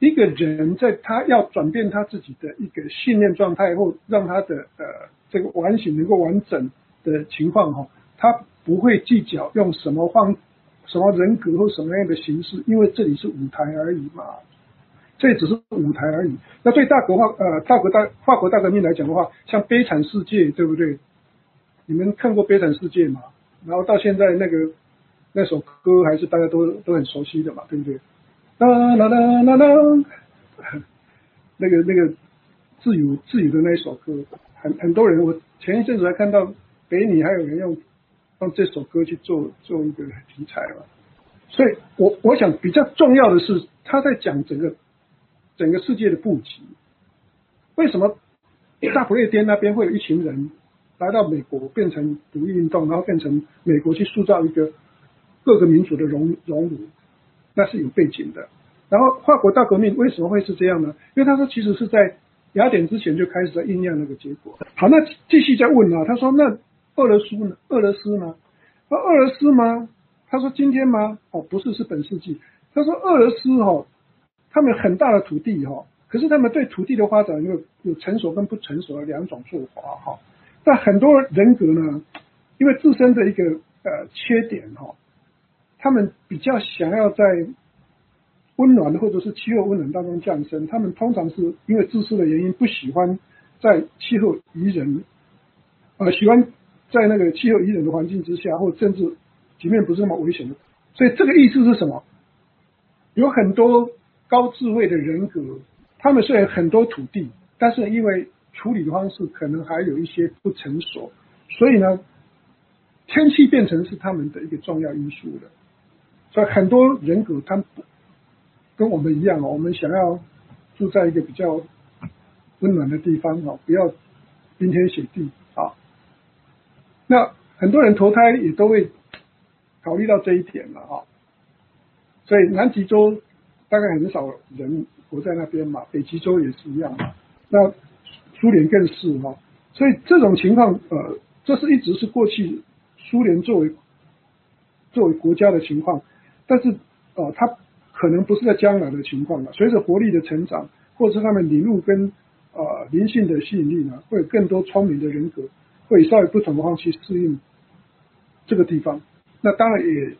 一个人在他要转变他自己的一个信念状态，或让他的呃。这个完形能够完整的情况哈，他不会计较用什么方、什么人格或什么样的形式，因为这里是舞台而已嘛，这只是舞台而已。那对大国化呃大国大法国大革命来讲的话，像《悲惨世界》对不对？你们看过《悲惨世界》吗？然后到现在那个那首歌还是大家都都很熟悉的嘛，对不对？啦啦啦啦啦，那个那个自由自由的那一首歌。很很多人，我前一阵子还看到北女还有人用用这首歌去做做一个题材嘛，所以我我想比较重要的是他在讲整个整个世界的布局，为什么大不列颠那边会有一群人来到美国变成独立运动，然后变成美国去塑造一个各个民族的熔熔炉，那是有背景的。然后法国大革命为什么会是这样呢？因为他说其实是在。雅典之前就开始在酝酿那个结果。好，那继续再问啊，他说那俄罗斯呢？俄罗斯呢？那俄罗斯吗？他说今天吗？哦，不是，是本世纪。他说俄罗斯哈，他们很大的土地哈，可是他们对土地的发展有有成熟跟不成熟的两种做法哈。但很多人格呢，因为自身的一个呃缺点哈，他们比较想要在。温暖的或者是气候温暖当中降生，他们通常是因为自私的原因，不喜欢在气候宜人，呃，喜欢在那个气候宜人的环境之下，或甚至局面不是那么危险的。所以这个意思是什么？有很多高智慧的人格，他们虽然很多土地，但是因为处理的方式可能还有一些不成熟，所以呢，天气变成是他们的一个重要因素的。所以很多人格他不。跟我们一样哦，我们想要住在一个比较温暖的地方哦，不要冰天雪地啊。那很多人投胎也都会考虑到这一点了啊。所以南极洲大概很少人活在那边嘛，北极洲也是一样。那苏联更是哈，所以这种情况呃，这是一直是过去苏联作为作为国家的情况，但是呃，它可能不是在将来的情况了。随着国力的成长，或者是他们领悟跟呃灵性的吸引力呢，会有更多聪明的人格，会稍微不同的方式适应这个地方。那当然也。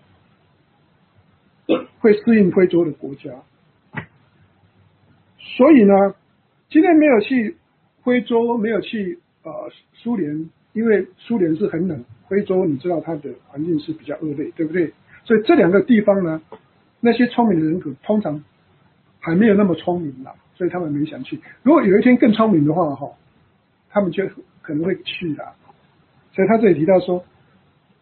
会适应非洲的国家，所以呢，今天没有去非洲，没有去呃苏联，因为苏联是很冷，非洲你知道它的环境是比较恶劣，对不对？所以这两个地方呢，那些聪明的人可通常还没有那么聪明啦，所以他们没想去。如果有一天更聪明的话，哈，他们就可能会去啦。所以他这里提到说。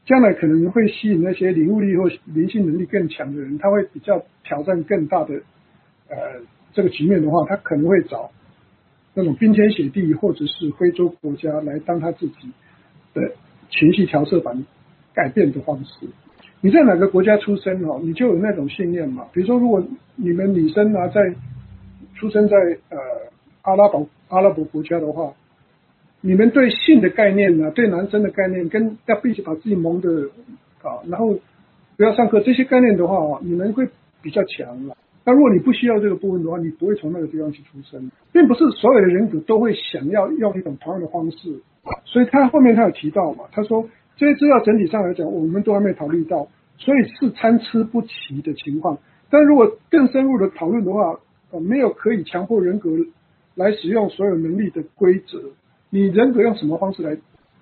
将来可能会吸引那些领悟力或灵性能力更强的人，他会比较挑战更大的呃这个局面的话，他可能会找那种冰天雪地或者是非洲国家来当他自己的情绪调色板改变的方式。你在哪个国家出生哦，你就有那种信念嘛。比如说，如果你们女生啊在出生在呃阿拉伯阿拉伯国家的话。你们对性的概念呢？对男生的概念，跟要必须把自己蒙的啊，然后不要上课这些概念的话，你们会比较强了。那如果你不需要这个部分的话，你不会从那个地方去出生，并不是所有的人格都会想要用一种同样的方式。所以他后面他有提到嘛，他说这些资料整体上来讲，我们都还没考虑到，所以是参差不齐的情况。但如果更深入的讨论的话，呃没有可以强迫人格来使用所有能力的规则。你人格用什么方式来？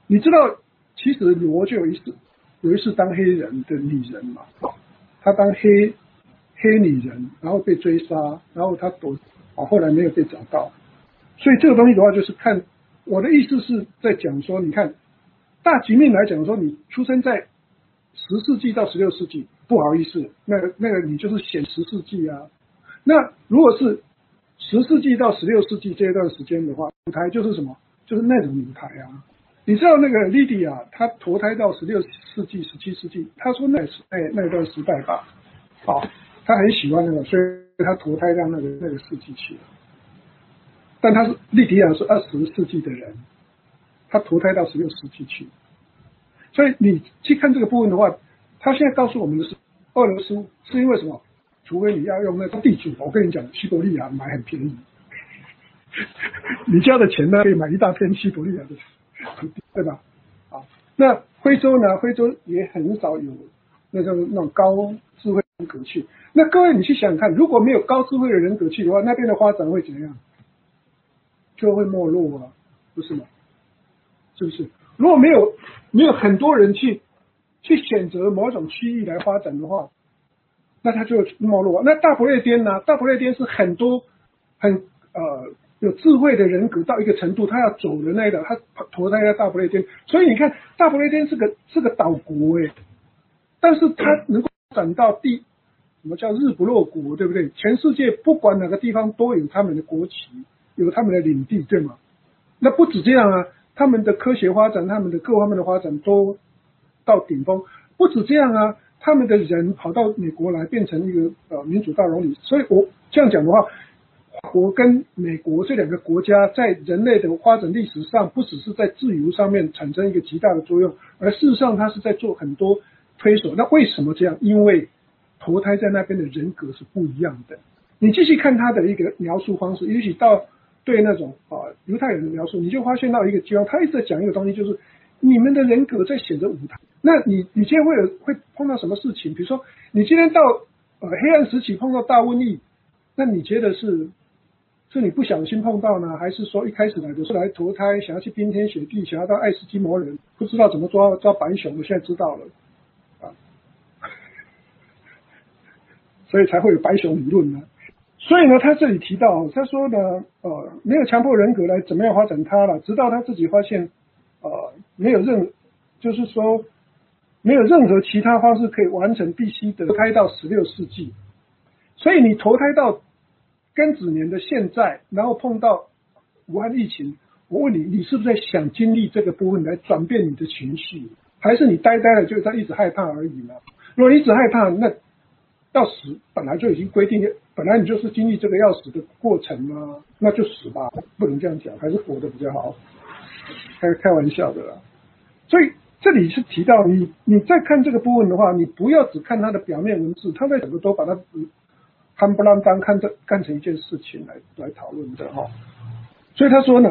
你知道，其实罗就有一次，有一次当黑人的女人嘛，她当黑黑女人，然后被追杀，然后她躲，啊，后来没有被找到。所以这个东西的话，就是看我的意思是在讲说，你看大局面来讲说，你出生在十世纪到十六世纪，不好意思，那那个你就是显十世纪啊。那如果是十世纪到十六世纪这一段时间的话，舞台就是什么？就是那种舞台啊，你知道那个莉迪亚，她投胎到十六世纪、十七世纪，她说那是那那段时代吧，好，她很喜欢那个，所以她投胎到那个那个世纪去了。但她是莉迪亚是二十世纪的人，他投胎到十六世纪去，所以你去看这个部分的话，他现在告诉我们的是，俄罗斯是因为什么？除非你要用那个地主，我跟你讲，西伯利亚买很便宜。你交的钱呢，可以买一大片西伯利亚的，对吧？啊，那非洲呢？非洲也很少有那种那种高智慧人格去。那各位，你去想想看，如果没有高智慧的人格去的话，那边的发展会怎样？就会没落啊，不是吗？是不是？如果没有没有很多人去去选择某种区域来发展的话，那它就没落。那大不列颠呢？大不列颠是很多很呃。有智慧的人格到一个程度，他要走的那一个，他投胎在大不列颠，所以你看大不列颠是个是个岛国哎，但是他能够展到地，什么叫日不落国，对不对？全世界不管哪个地方都有他们的国旗，有他们的领地，对吗？那不止这样啊，他们的科学发展，他们的各方面的发展都到顶峰，不止这样啊，他们的人跑到美国来变成一个呃民主大熔炉，所以我这样讲的话。国跟美国这两个国家在人类的发展历史上，不只是在自由上面产生一个极大的作用，而事实上它是在做很多推手。那为什么这样？因为投胎在那边的人格是不一样的。你继续看他的一个描述方式，也许到对那种啊犹太人的描述，你就发现到一个地方，他一直在讲一个东西，就是你们的人格在选择舞台。那你你今天会有会碰到什么事情？比如说你今天到呃黑暗时期碰到大瘟疫，那你觉得是？是你不小心碰到呢，还是说一开始来的是来投胎，想要去冰天雪地，想要当爱斯基摩人，不知道怎么抓抓白熊？我现在知道了，啊，所以才会有白熊理论呢。所以呢，他这里提到，他说呢，呃，没有强迫人格来怎么样发展他了，直到他自己发现，呃，没有任，就是说没有任何其他方式可以完成，必须得胎到十六世纪。所以你投胎到。庚子年的现在，然后碰到武汉疫情，我问你，你是不是在想经历这个部分来转变你的情绪，还是你呆呆的就在一直害怕而已呢？如果你一直害怕，那要死本来就已经规定，本来你就是经历这个要死的过程啊，那就死吧，不能这样讲，还是活的比较好。开开玩笑的啦。所以这里是提到你你在看这个部分的话，你不要只看它的表面文字，他在整个都把它看不啷当看这干成一件事情来来讨论的哈。所以他说呢，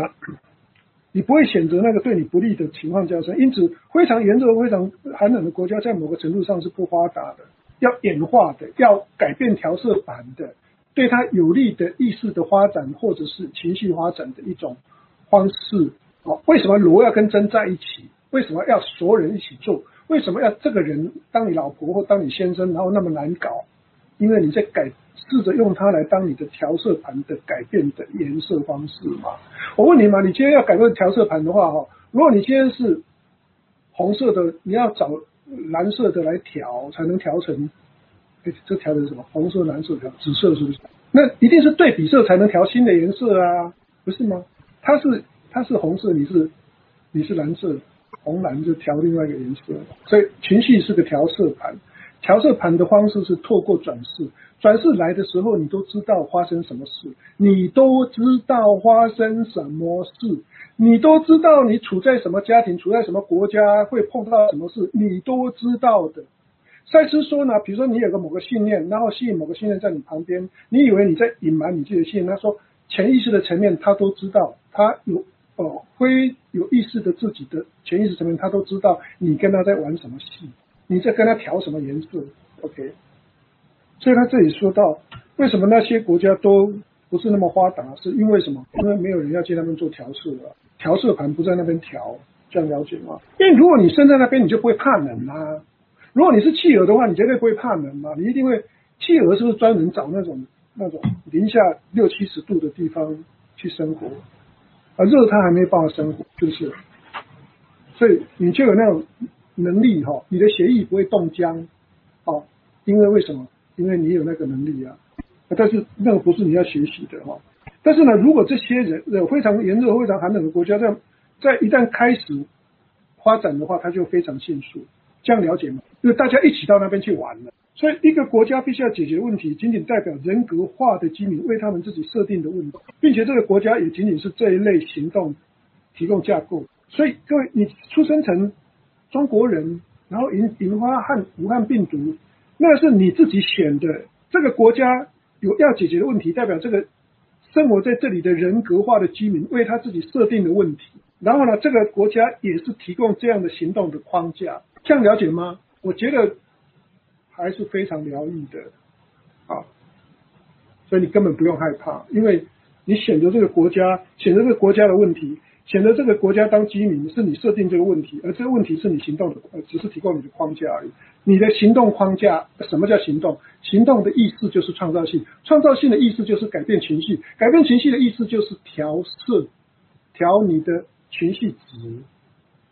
你不会选择那个对你不利的情况加深，因此非常炎热、非常寒冷的国家，在某个程度上是不发达的，要演化的，要改变调色板的，对它有利的意识的发展或者是情绪发展的一种方式。哦，为什么罗要跟真在一起？为什么要所有人一起做？为什么要这个人当你老婆或当你先生，然后那么难搞？因为你在改。试着用它来当你的调色盘的改变的颜色方式嘛？我问你嘛，你今天要改变调色盘的话哈，如果你今天是红色的，你要找蓝色的来调，才能调成，哎，这调成什么？红色、蓝色调紫色是不是？那一定是对比色才能调新的颜色啊，不是吗？它是它是红色，你是你是蓝色，红蓝就调另外一个颜色，所以情绪是个调色盘。调色盘的方式是透过转世，转世来的时候，你都知道发生什么事，你都知道发生什么事，你都知道你处在什么家庭，处在什么国家会碰到什么事，你都知道的。赛斯说呢，比如说你有个某个信念，然后吸引某个信念在你旁边，你以为你在隐瞒你自己的信念，他说潜意识的层面他都知道，他有哦非有意识的自己的潜意识层面他都知道你跟他在玩什么戏。你在跟他调什么颜色？OK，所以他这里说到，为什么那些国家都不是那么发达？是因为什么？因为没有人要接他们做调试了，调色盘不在那边调，这样了解吗？因为如果你生在那边，你就不会怕冷啊。如果你是企鹅的话，你绝对不会怕冷嘛。你一定会，企鹅是不是专门找那种那种零下六七十度的地方去生活？啊，热它还没办法生活，是不是？所以你就有那种。能力哈，你的血液不会冻僵，哦，因为为什么？因为你有那个能力啊。但是那个不是你要学习的哈。但是呢，如果这些人有非常炎热、非常寒冷的国家，在在一旦开始发展的话，它就非常迅速。这样了解吗？因为大家一起到那边去玩了。所以一个国家必须要解决问题，仅仅代表人格化的居民为他们自己设定的问题，并且这个国家也仅仅是这一类行动提供架构。所以各位，你出生成。中国人，然后引引发汉武汉病毒，那是你自己选的。这个国家有要解决的问题，代表这个生活在这里的人格化的居民为他自己设定的问题。然后呢，这个国家也是提供这样的行动的框架。这样了解吗？我觉得还是非常疗愈的啊。所以你根本不用害怕，因为你选择这个国家，选择这个国家的问题。选择这个国家当居民是你设定这个问题，而这个问题是你行动的，呃，只是提供你的框架而已。你的行动框架，什么叫行动？行动的意思就是创造性，创造性的意思就是改变情绪，改变情绪的意思就是调色，调你的情绪值，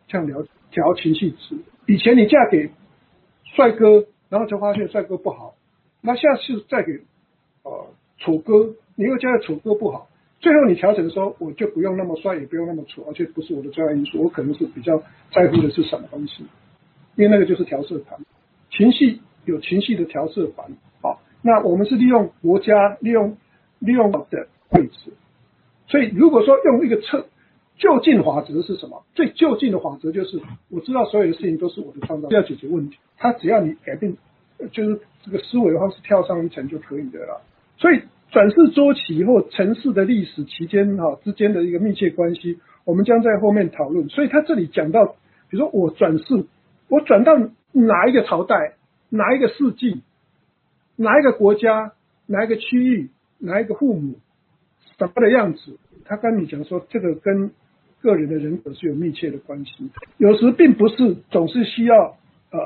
这样了调情绪值。以前你嫁给帅哥，然后就发现帅哥不好，那下次再给呃丑哥，你又嫁给丑哥不好。最后你调整的时候，我就不用那么帅，也不用那么丑，而且不是我的重要因素，我可能是比较在乎的是什么东西，因为那个就是调色盘，情绪有情绪的调色盘。好，那我们是利用国家利用利用的位置，所以如果说用一个测就近法则是什么？最就近的法则就是我知道所有的事情都是我的创造，要解决问题，它只要你改变，就是这个思维的方式跳上一层就可以的了。所以。转世周期或城市的历史期间哈之间的一个密切关系，我们将在后面讨论。所以他这里讲到，比如说我转世，我转到哪一个朝代、哪一个世纪、哪一个国家、哪一个区域、哪一个父母什么的样子，他跟你讲说，这个跟个人的人格是有密切的关系。有时并不是总是需要呃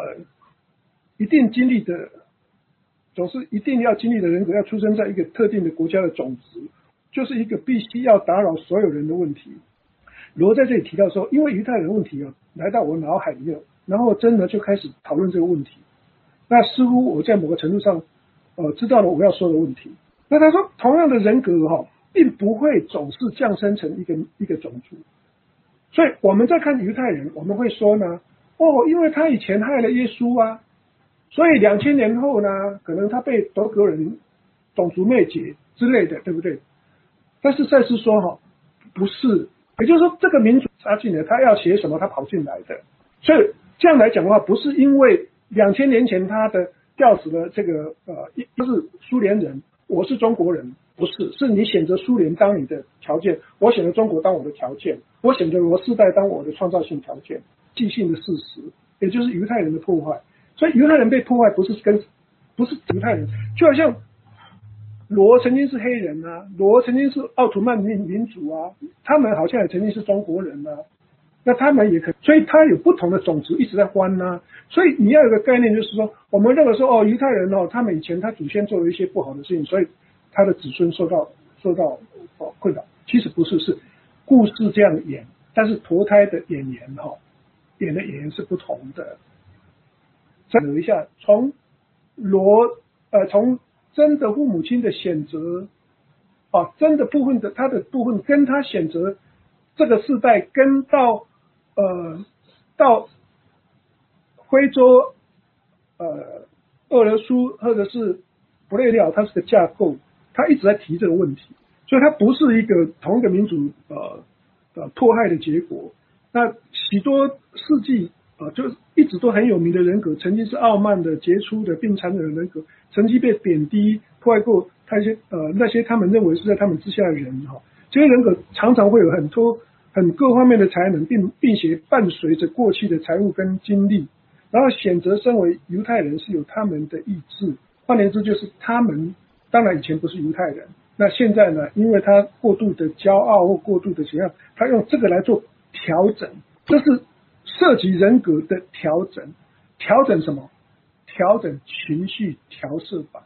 一定经历的。总是一定要经历的人格，要出生在一个特定的国家的种族，就是一个必须要打扰所有人的问题。罗在这里提到说，因为犹太人问题啊，来到我脑海里面，然后真的就开始讨论这个问题。那似乎我在某个程度上，呃，知道了我要说的问题。那他说，同样的人格哈，并不会总是降生成一个一个种族。所以我们在看犹太人，我们会说呢，哦，因为他以前害了耶稣啊，所以两千年后呢，可能他被德国人种族灭绝之类的，对不对？但是赛斯说哈，不是，也就是说这个民族插进来，他要写什么，他跑进来的。所以这样来讲的话，不是因为两千年前他的吊死了这个呃，一是苏联人，我是中国人。不是，是你选择苏联当你的条件，我选择中国当我的条件，我选择罗斯代当我的创造性条件，即兴的事实，也就是犹太人的破坏。所以犹太人被破坏不是跟不是犹太人，就好像罗曾经是黑人啊，罗曾经是奥图曼民民族啊，他们好像也曾经是中国人啊，那他们也可，所以他有不同的种族一直在换呢。所以你要有个概念，就是说，我们认为说哦，犹太人哦，他们以前他祖先做了一些不好的事情，所以。他的子孙受到受到哦困扰，其实不是，是故事这样演，但是投胎的演员哈演的演员是不同的。再捋一下，从罗呃从真的父母亲的选择啊，真的部分的他的部分跟他选择这个世代跟到呃到非洲呃俄罗斯或者是不列颠，它是个架构。他一直在提这个问题，所以它不是一个同一个民族呃呃迫害的结果。那许多世纪啊，就一直都很有名的人格，曾经是傲慢的、杰出的、并残的人格，曾经被贬低、破坏过他一些呃那些他们认为是在他们之下的人哈。这些人格常常会有很多很各方面的才能，并并且伴随着过去的财务跟经历，然后选择身为犹太人是有他们的意志，换言之就是他们。当然，以前不是犹太人。那现在呢？因为他过度的骄傲或过度的怎样，他用这个来做调整，这是涉及人格的调整。调整什么？调整情绪调色板，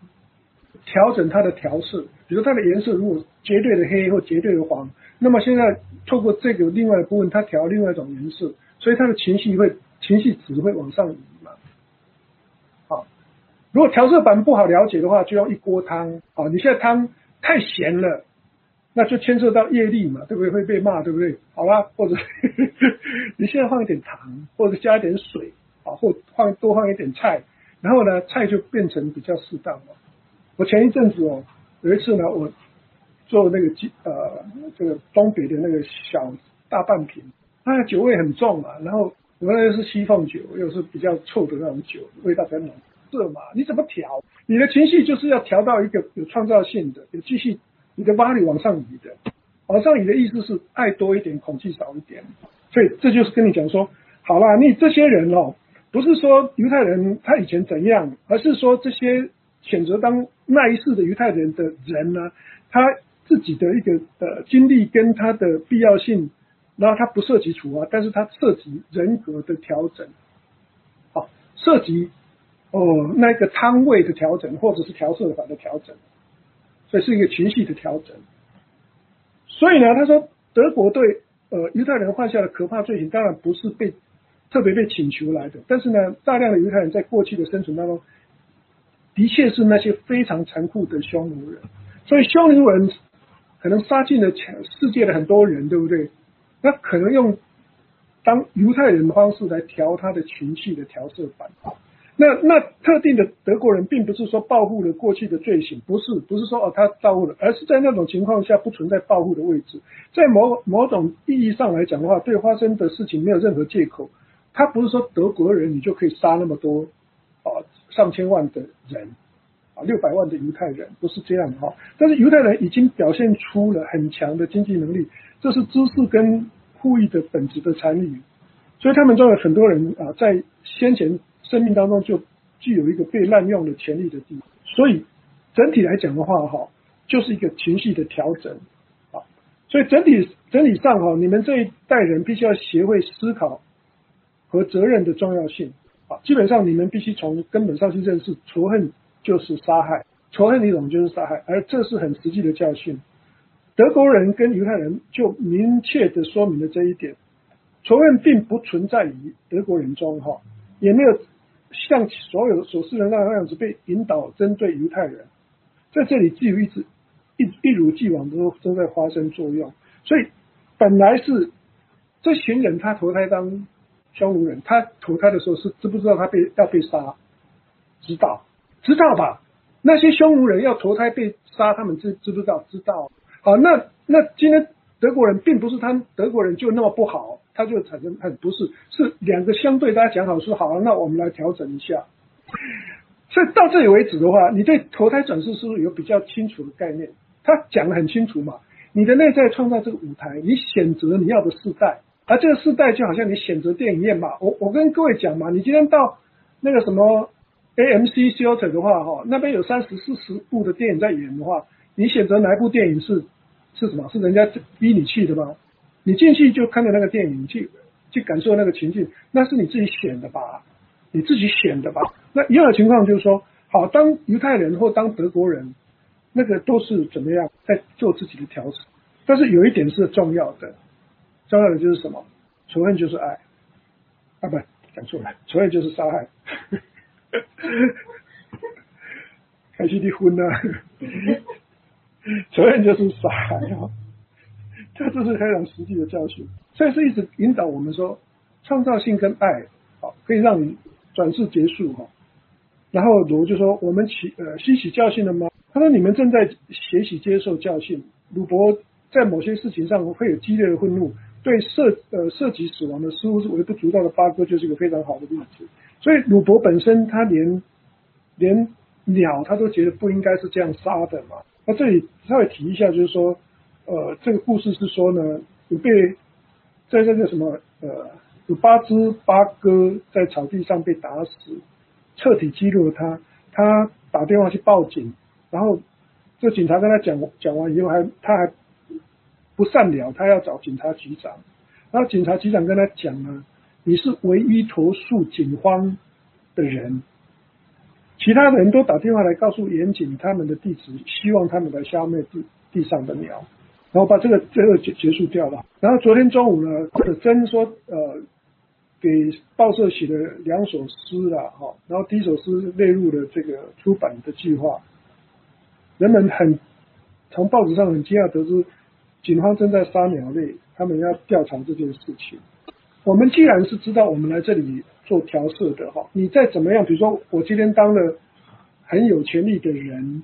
调整它的调色。比如它的颜色如果绝对的黑或绝对的黄，那么现在透过这个另外的部分，它调另外一种颜色，所以它的情绪会情绪值会往上移嘛。好如果调色板不好了解的话，就用一锅汤好！你现在汤太咸了，那就牵涉到业力嘛，对不对？会被骂，对不对？好啦，或者 你现在放一点糖，或者加一点水啊，或放多放一点菜，然后呢，菜就变成比较适当了。我前一阵子哦，有一次呢，我做那个鸡呃这个东北的那个小大半瓶，那酒味很重嘛，然后我那个是西凤酒，又是比较臭的那种酒，味道很浓。色嘛，你怎么调？你的情绪就是要调到一个有创造性的，有继续你的 value 往上移的。往上移的意思是爱多一点，恐惧少一点。所以这就是跟你讲说，好啦，你这些人哦，不是说犹太人他以前怎样，而是说这些选择当那一世的犹太人的人呢，他自己的一个呃经历跟他的必要性，然后他不涉及处罚，但是他涉及人格的调整，好，涉及。哦，那个汤位的调整，或者是调色法的调整，所以是一个情绪的调整。所以呢，他说德国对呃犹太人犯下的可怕罪行，当然不是被特别被请求来的，但是呢，大量的犹太人在过去的生存当中，的确是那些非常残酷的匈奴人。所以匈奴人可能杀尽了全世界的很多人，对不对？那可能用当犹太人的方式来调他的情绪的调色板。那那特定的德国人，并不是说报复了过去的罪行，不是不是说哦他报复了，而是在那种情况下不存在报复的位置，在某某种意义上来讲的话，对发生的事情没有任何借口。他不是说德国人你就可以杀那么多啊上千万的人啊六百万的犹太人，不是这样的哈。但是犹太人已经表现出了很强的经济能力，这是知识跟富裕的本质的参与，所以他们中有很多人啊在先前。生命当中就具有一个被滥用的权利的地方，所以整体来讲的话，哈，就是一个情绪的调整啊。所以整体整体上哈，你们这一代人必须要学会思考和责任的重要性啊。基本上你们必须从根本上去认识，仇恨就是杀害，仇恨一种就是杀害，而这是很实际的教训。德国人跟犹太人就明确的说明了这一点，仇恨并不存在于德国人中哈，也没有。像所有的所示的那样子被引导针对犹太人，在这里只有一直一一如既往都都在发生作用。所以本来是这群人他投胎当匈奴人，他投胎的时候是知不知道他被要被杀？知道，知道吧？那些匈奴人要投胎被杀，他们知知不知道？知道。好，那那今天德国人并不是他德国人就那么不好，他就产生很不是，是两个相对大家讲好说好，那我们来调整一下。所以到这里为止的话，你对投胎转世是不是有比较清楚的概念？他讲的很清楚嘛。你的内在创造这个舞台，你选择你要的世代，而这个世代就好像你选择电影院嘛。我我跟各位讲嘛，你今天到那个什么 AMC Theater 的话，哈，那边有三十四十部的电影在演的话，你选择哪一部电影是是什么？是人家逼你去的吗？你进去就看到那个电影去去感受那个情境，那是你自己选的吧？你自己选的吧？那一样的情况就是说，好，当犹太人或当德国人，那个都是怎么样在做自己的调整。但是有一点是重要的，重要的就是什么？仇恨就是爱，啊，不，讲错了，仇恨就是杀害。开心的婚呢？仇恨就是杀害啊！这这是非常实际的教训，所以是一直引导我们说，创造性跟爱，好，可以让你转世结束哈。然后鲁就说：“我们起呃吸取教训了吗？”他说：“你们正在学习接受教训。”鲁伯在某些事情上会有激烈的愤怒，对涉呃涉及死亡的似乎是微不足道的八哥就是一个非常好的例子。所以鲁伯本身他连连鸟他都觉得不应该是这样杀的嘛。那这里稍微提一下，就是说，呃，这个故事是说呢，有被在这个什么呃，有八只八哥在草地上被打死。彻底激怒了他，他打电话去报警，然后这警察跟他讲讲完以后，还他还不善了，他要找警察局长，然后警察局长跟他讲呢，你是唯一投诉警方的人，其他人都打电话来告诉严警他们的地址，希望他们来消灭地地上的鸟，然后把这个最后结结束掉了。然后昨天中午呢，或者真说呃。给报社写了两首诗了，哈，然后第一首诗列入了这个出版的计划。人们很从报纸上很惊讶得知，警方正在杀鸟类，他们要调查这件事情。我们既然是知道我们来这里做调色的，哈，你再怎么样，比如说我今天当了很有权力的人，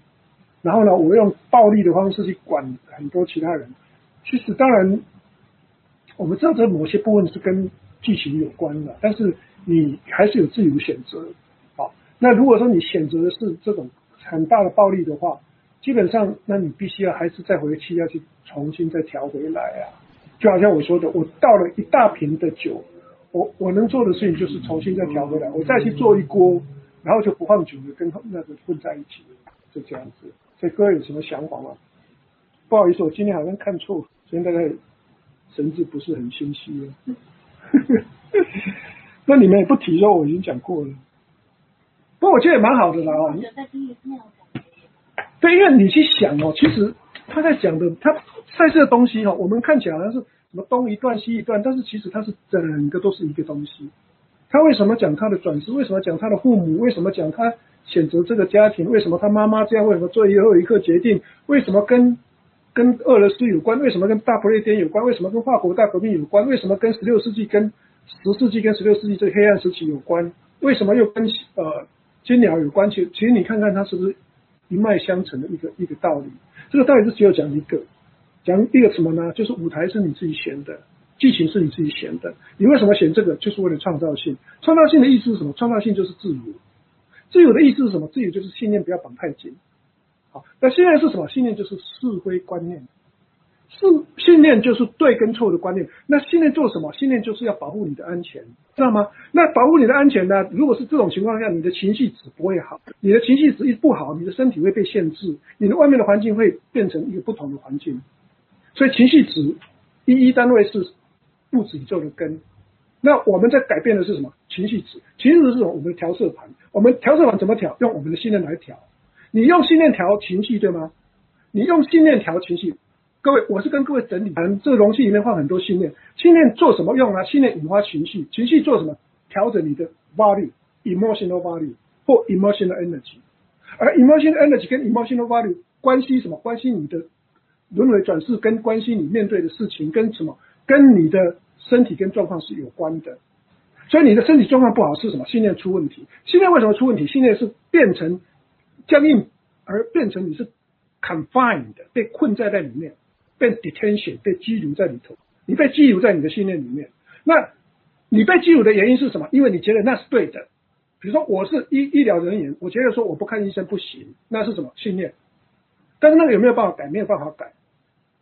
然后呢，我用暴力的方式去管很多其他人，其实当然我们知道这某些部分是跟。剧情有关的，但是你还是有自由选择。好，那如果说你选择的是这种很大的暴力的话，基本上，那你必须要还是再回去要去重新再调回来啊。就好像我说的，我倒了一大瓶的酒，我我能做的事情就是重新再调回来，我再去做一锅，然后就不放酒了，跟那个混在一起，就这样子。所以各位有什么想法吗？不好意思，我今天好像看错，所以大概神志不是很清晰了。那你们也不提说我已经讲过了，不过我觉得也蛮好的啦啊。对，因为你去想哦，其实他在讲的，他赛事的东西哈，我们看起来好像是什么东一段西一段，但是其实它是整个都是一个东西。他为什么讲他的转世？为什么讲他的父母？为什么讲他选择这个家庭？为什么他妈妈这样？为什么做最后一刻决定？为什么跟？跟俄罗斯有关，为什么跟大不列颠有关？为什么跟法国大革命有关？为什么跟十六世纪、跟十世纪、跟十六世纪这黑暗时期有关？为什么又跟呃金鸟有关？其其实你看看它是不是一脉相承的一个一个道理？这个道理是只有讲一个，讲一个什么呢？就是舞台是你自己选的，剧情是你自己选的。你为什么选这个？就是为了创造性。创造性的意思是什么？创造性就是自由。自由的意思是什么？自由就是信念不要绑太紧。好那信念是什么？信念就是是非观念，是信念就是对跟错的观念。那信念做什么？信念就是要保护你的安全，知道吗？那保护你的安全呢？如果是这种情况下，你的情绪值不会好，你的情绪值一不好，你的身体会被限制，你的外面的环境会变成一个不同的环境。所以情绪值一一单位是物质宇宙的根。那我们在改变的是什么？情绪值，情绪值是什么？我们的调色盘。我们调色盘怎么调？用我们的信念来调。你用信念调情绪，对吗？你用信念调情绪，各位，我是跟各位整理，这个容器里面放很多信念，信念做什么用呢？信念引发情绪，情绪做什么？调整你的 value，emotional value 或 emotional energy，而 emotional energy 跟 emotional value 关系什么？关系你的轮回转世，跟关系你面对的事情，跟什么？跟你的身体跟状况是有关的。所以你的身体状况不好是什么？信念出问题。信念为什么出问题？信念是变成僵硬，而变成你是 confined 被困在在里面，被 detention 被拘留在里头。你被拘留在你的信念里面。那你被拘留的原因是什么？因为你觉得那是对的。比如说我是医医疗人员，我觉得说我不看医生不行，那是什么信念？但是那个有没有办法改？没有办法改。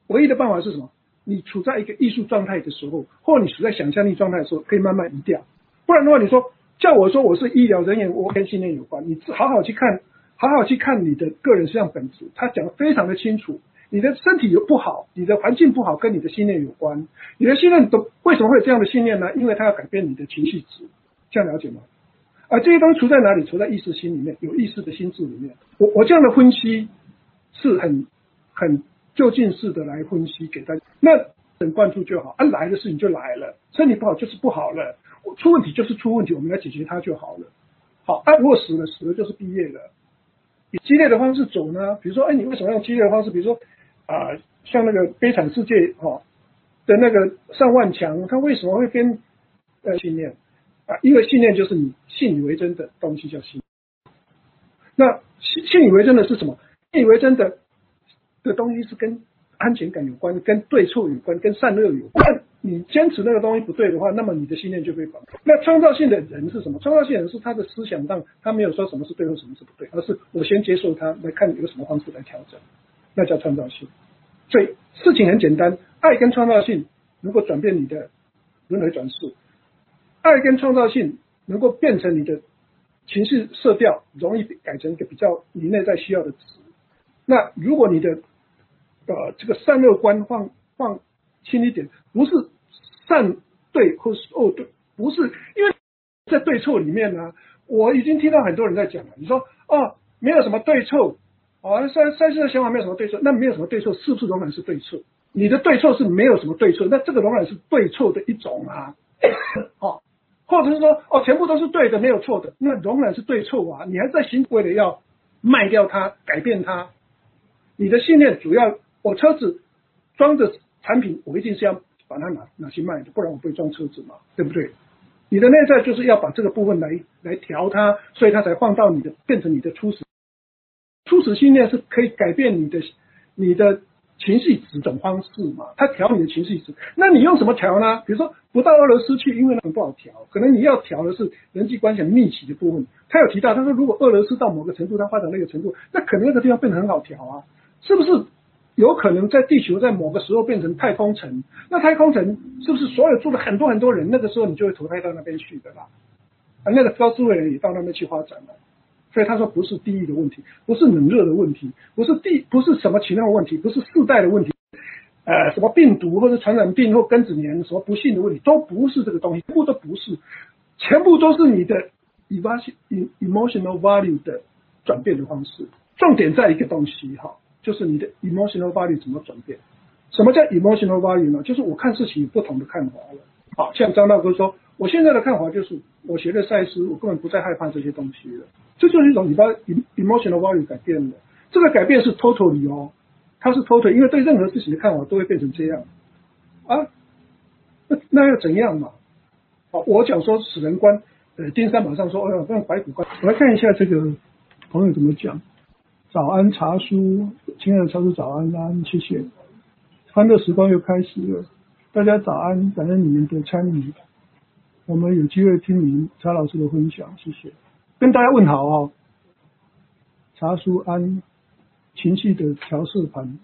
唯一的办法是什么？你处在一个艺术状态的时候，或你处在想象力状态的时候，可以慢慢移掉。不然的话，你说叫我说我是医疗人员，我跟信念有关。你好好去看，好好去看你的个人身上本质，他讲的非常的清楚。你的身体有不好，你的环境不好，跟你的信念有关。你的信念都为什么会有这样的信念呢？因为它要改变你的情绪值，这样了解吗？而这些东西处在哪里？处在意识心里面，有意识的心智里面。我我这样的分析是很很就近式的来分析给大家。那等关注就好，啊来的事情就来了，身体不好就是不好了，出问题就是出问题，我们来解决它就好了。好，啊如果死了死了就是毕业了。以激烈的方式走呢？比如说，哎，你为什么用激烈的方式？比如说啊，像那个悲惨世界哈的那个上万强，他为什么会跟呃信念？啊，因为信念就是你信以为真的东西叫信。那信信以为真的是什么？信以为真的的东西是跟安全感有关，跟对错有关，跟善恶有关。你坚持那个东西不对的话，那么你的信念就被绑。那创造性的人是什么？创造性人是他的思想上，他没有说什么是对或什么是不对，而是我先接受它，来看有什么方式来调整，那叫创造性。所以事情很简单，爱跟创造性能够转变你的轮回转世。爱跟创造性能够变成你的情绪色调，容易改成一个比较你内在需要的值。那如果你的呃这个善恶观放放轻一点，不是善对或是恶对，不是因为在对错里面呢，我已经听到很多人在讲了。你说哦，没有什么对错，哦，三三世的想法没有什么对错，那没有什么对错，是不是仍然是对错？你的对错是没有什么对错，那这个仍然是对错的一种啊，哦。或者是说，哦，全部都是对的，没有错的，那仍然是对错啊！你还在行为的要卖掉它，改变它，你的信念主要，我车子装的产品，我一定是要把它拿拿去卖的，不然我不会装车子嘛，对不对？你的内在就是要把这个部分来来调它，所以它才放到你的变成你的初始，初始信念是可以改变你的你的。情绪值种方式嘛，它调你的情绪值，那你用什么调呢？比如说不到俄罗斯去，因为那很不好调，可能你要调的是人际关系密集的部分。他有提到，他说如果俄罗斯到某个程度，它发展那个程度，那可能那个地方变得很好调啊，是不是？有可能在地球在某个时候变成太空城，那太空城是不是所有住了很多很多人？那个时候你就会投胎到那边去的啦，啊，那个高智慧人也到那边去发展了。所以他说不是地域的问题，不是冷热的问题，不是地，不是什么其他问题，不是世代的问题，呃，什么病毒或者传染病或根子年什么不幸的问题，都不是这个东西，全部都不是，全部都是你的 emotional value 的转变的方式。重点在一个东西哈，就是你的 emotional value 怎么转变？什么叫 emotional value 呢？就是我看事情有不同的看法了。好像张大哥说。我现在的看法就是，我学的赛事，我根本不再害怕这些东西了。这就是一种你把 emotional value 改变了。这个改变是 totally 哦，它是 totally，因为对任何事情的看法都会变成这样啊。那那又怎样嘛？好，我讲说死人观，呃，丁三马上说，哎呀，用白骨观。我来看一下这个朋友怎么讲。早安茶叔，亲爱的茶叔早安安，谢谢。欢乐时光又开始了，大家早安，感恩你们的参与。我们有机会听您查老师的分享，谢谢。跟大家问好哦。查叔安，情绪的调试盘，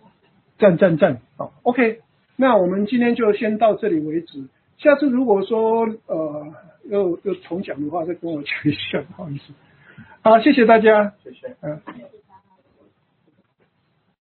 赞赞赞，好，OK。那我们今天就先到这里为止。下次如果说呃又又重讲的话，再跟我讲一下，不好意思。好，谢谢大家，谢谢，嗯。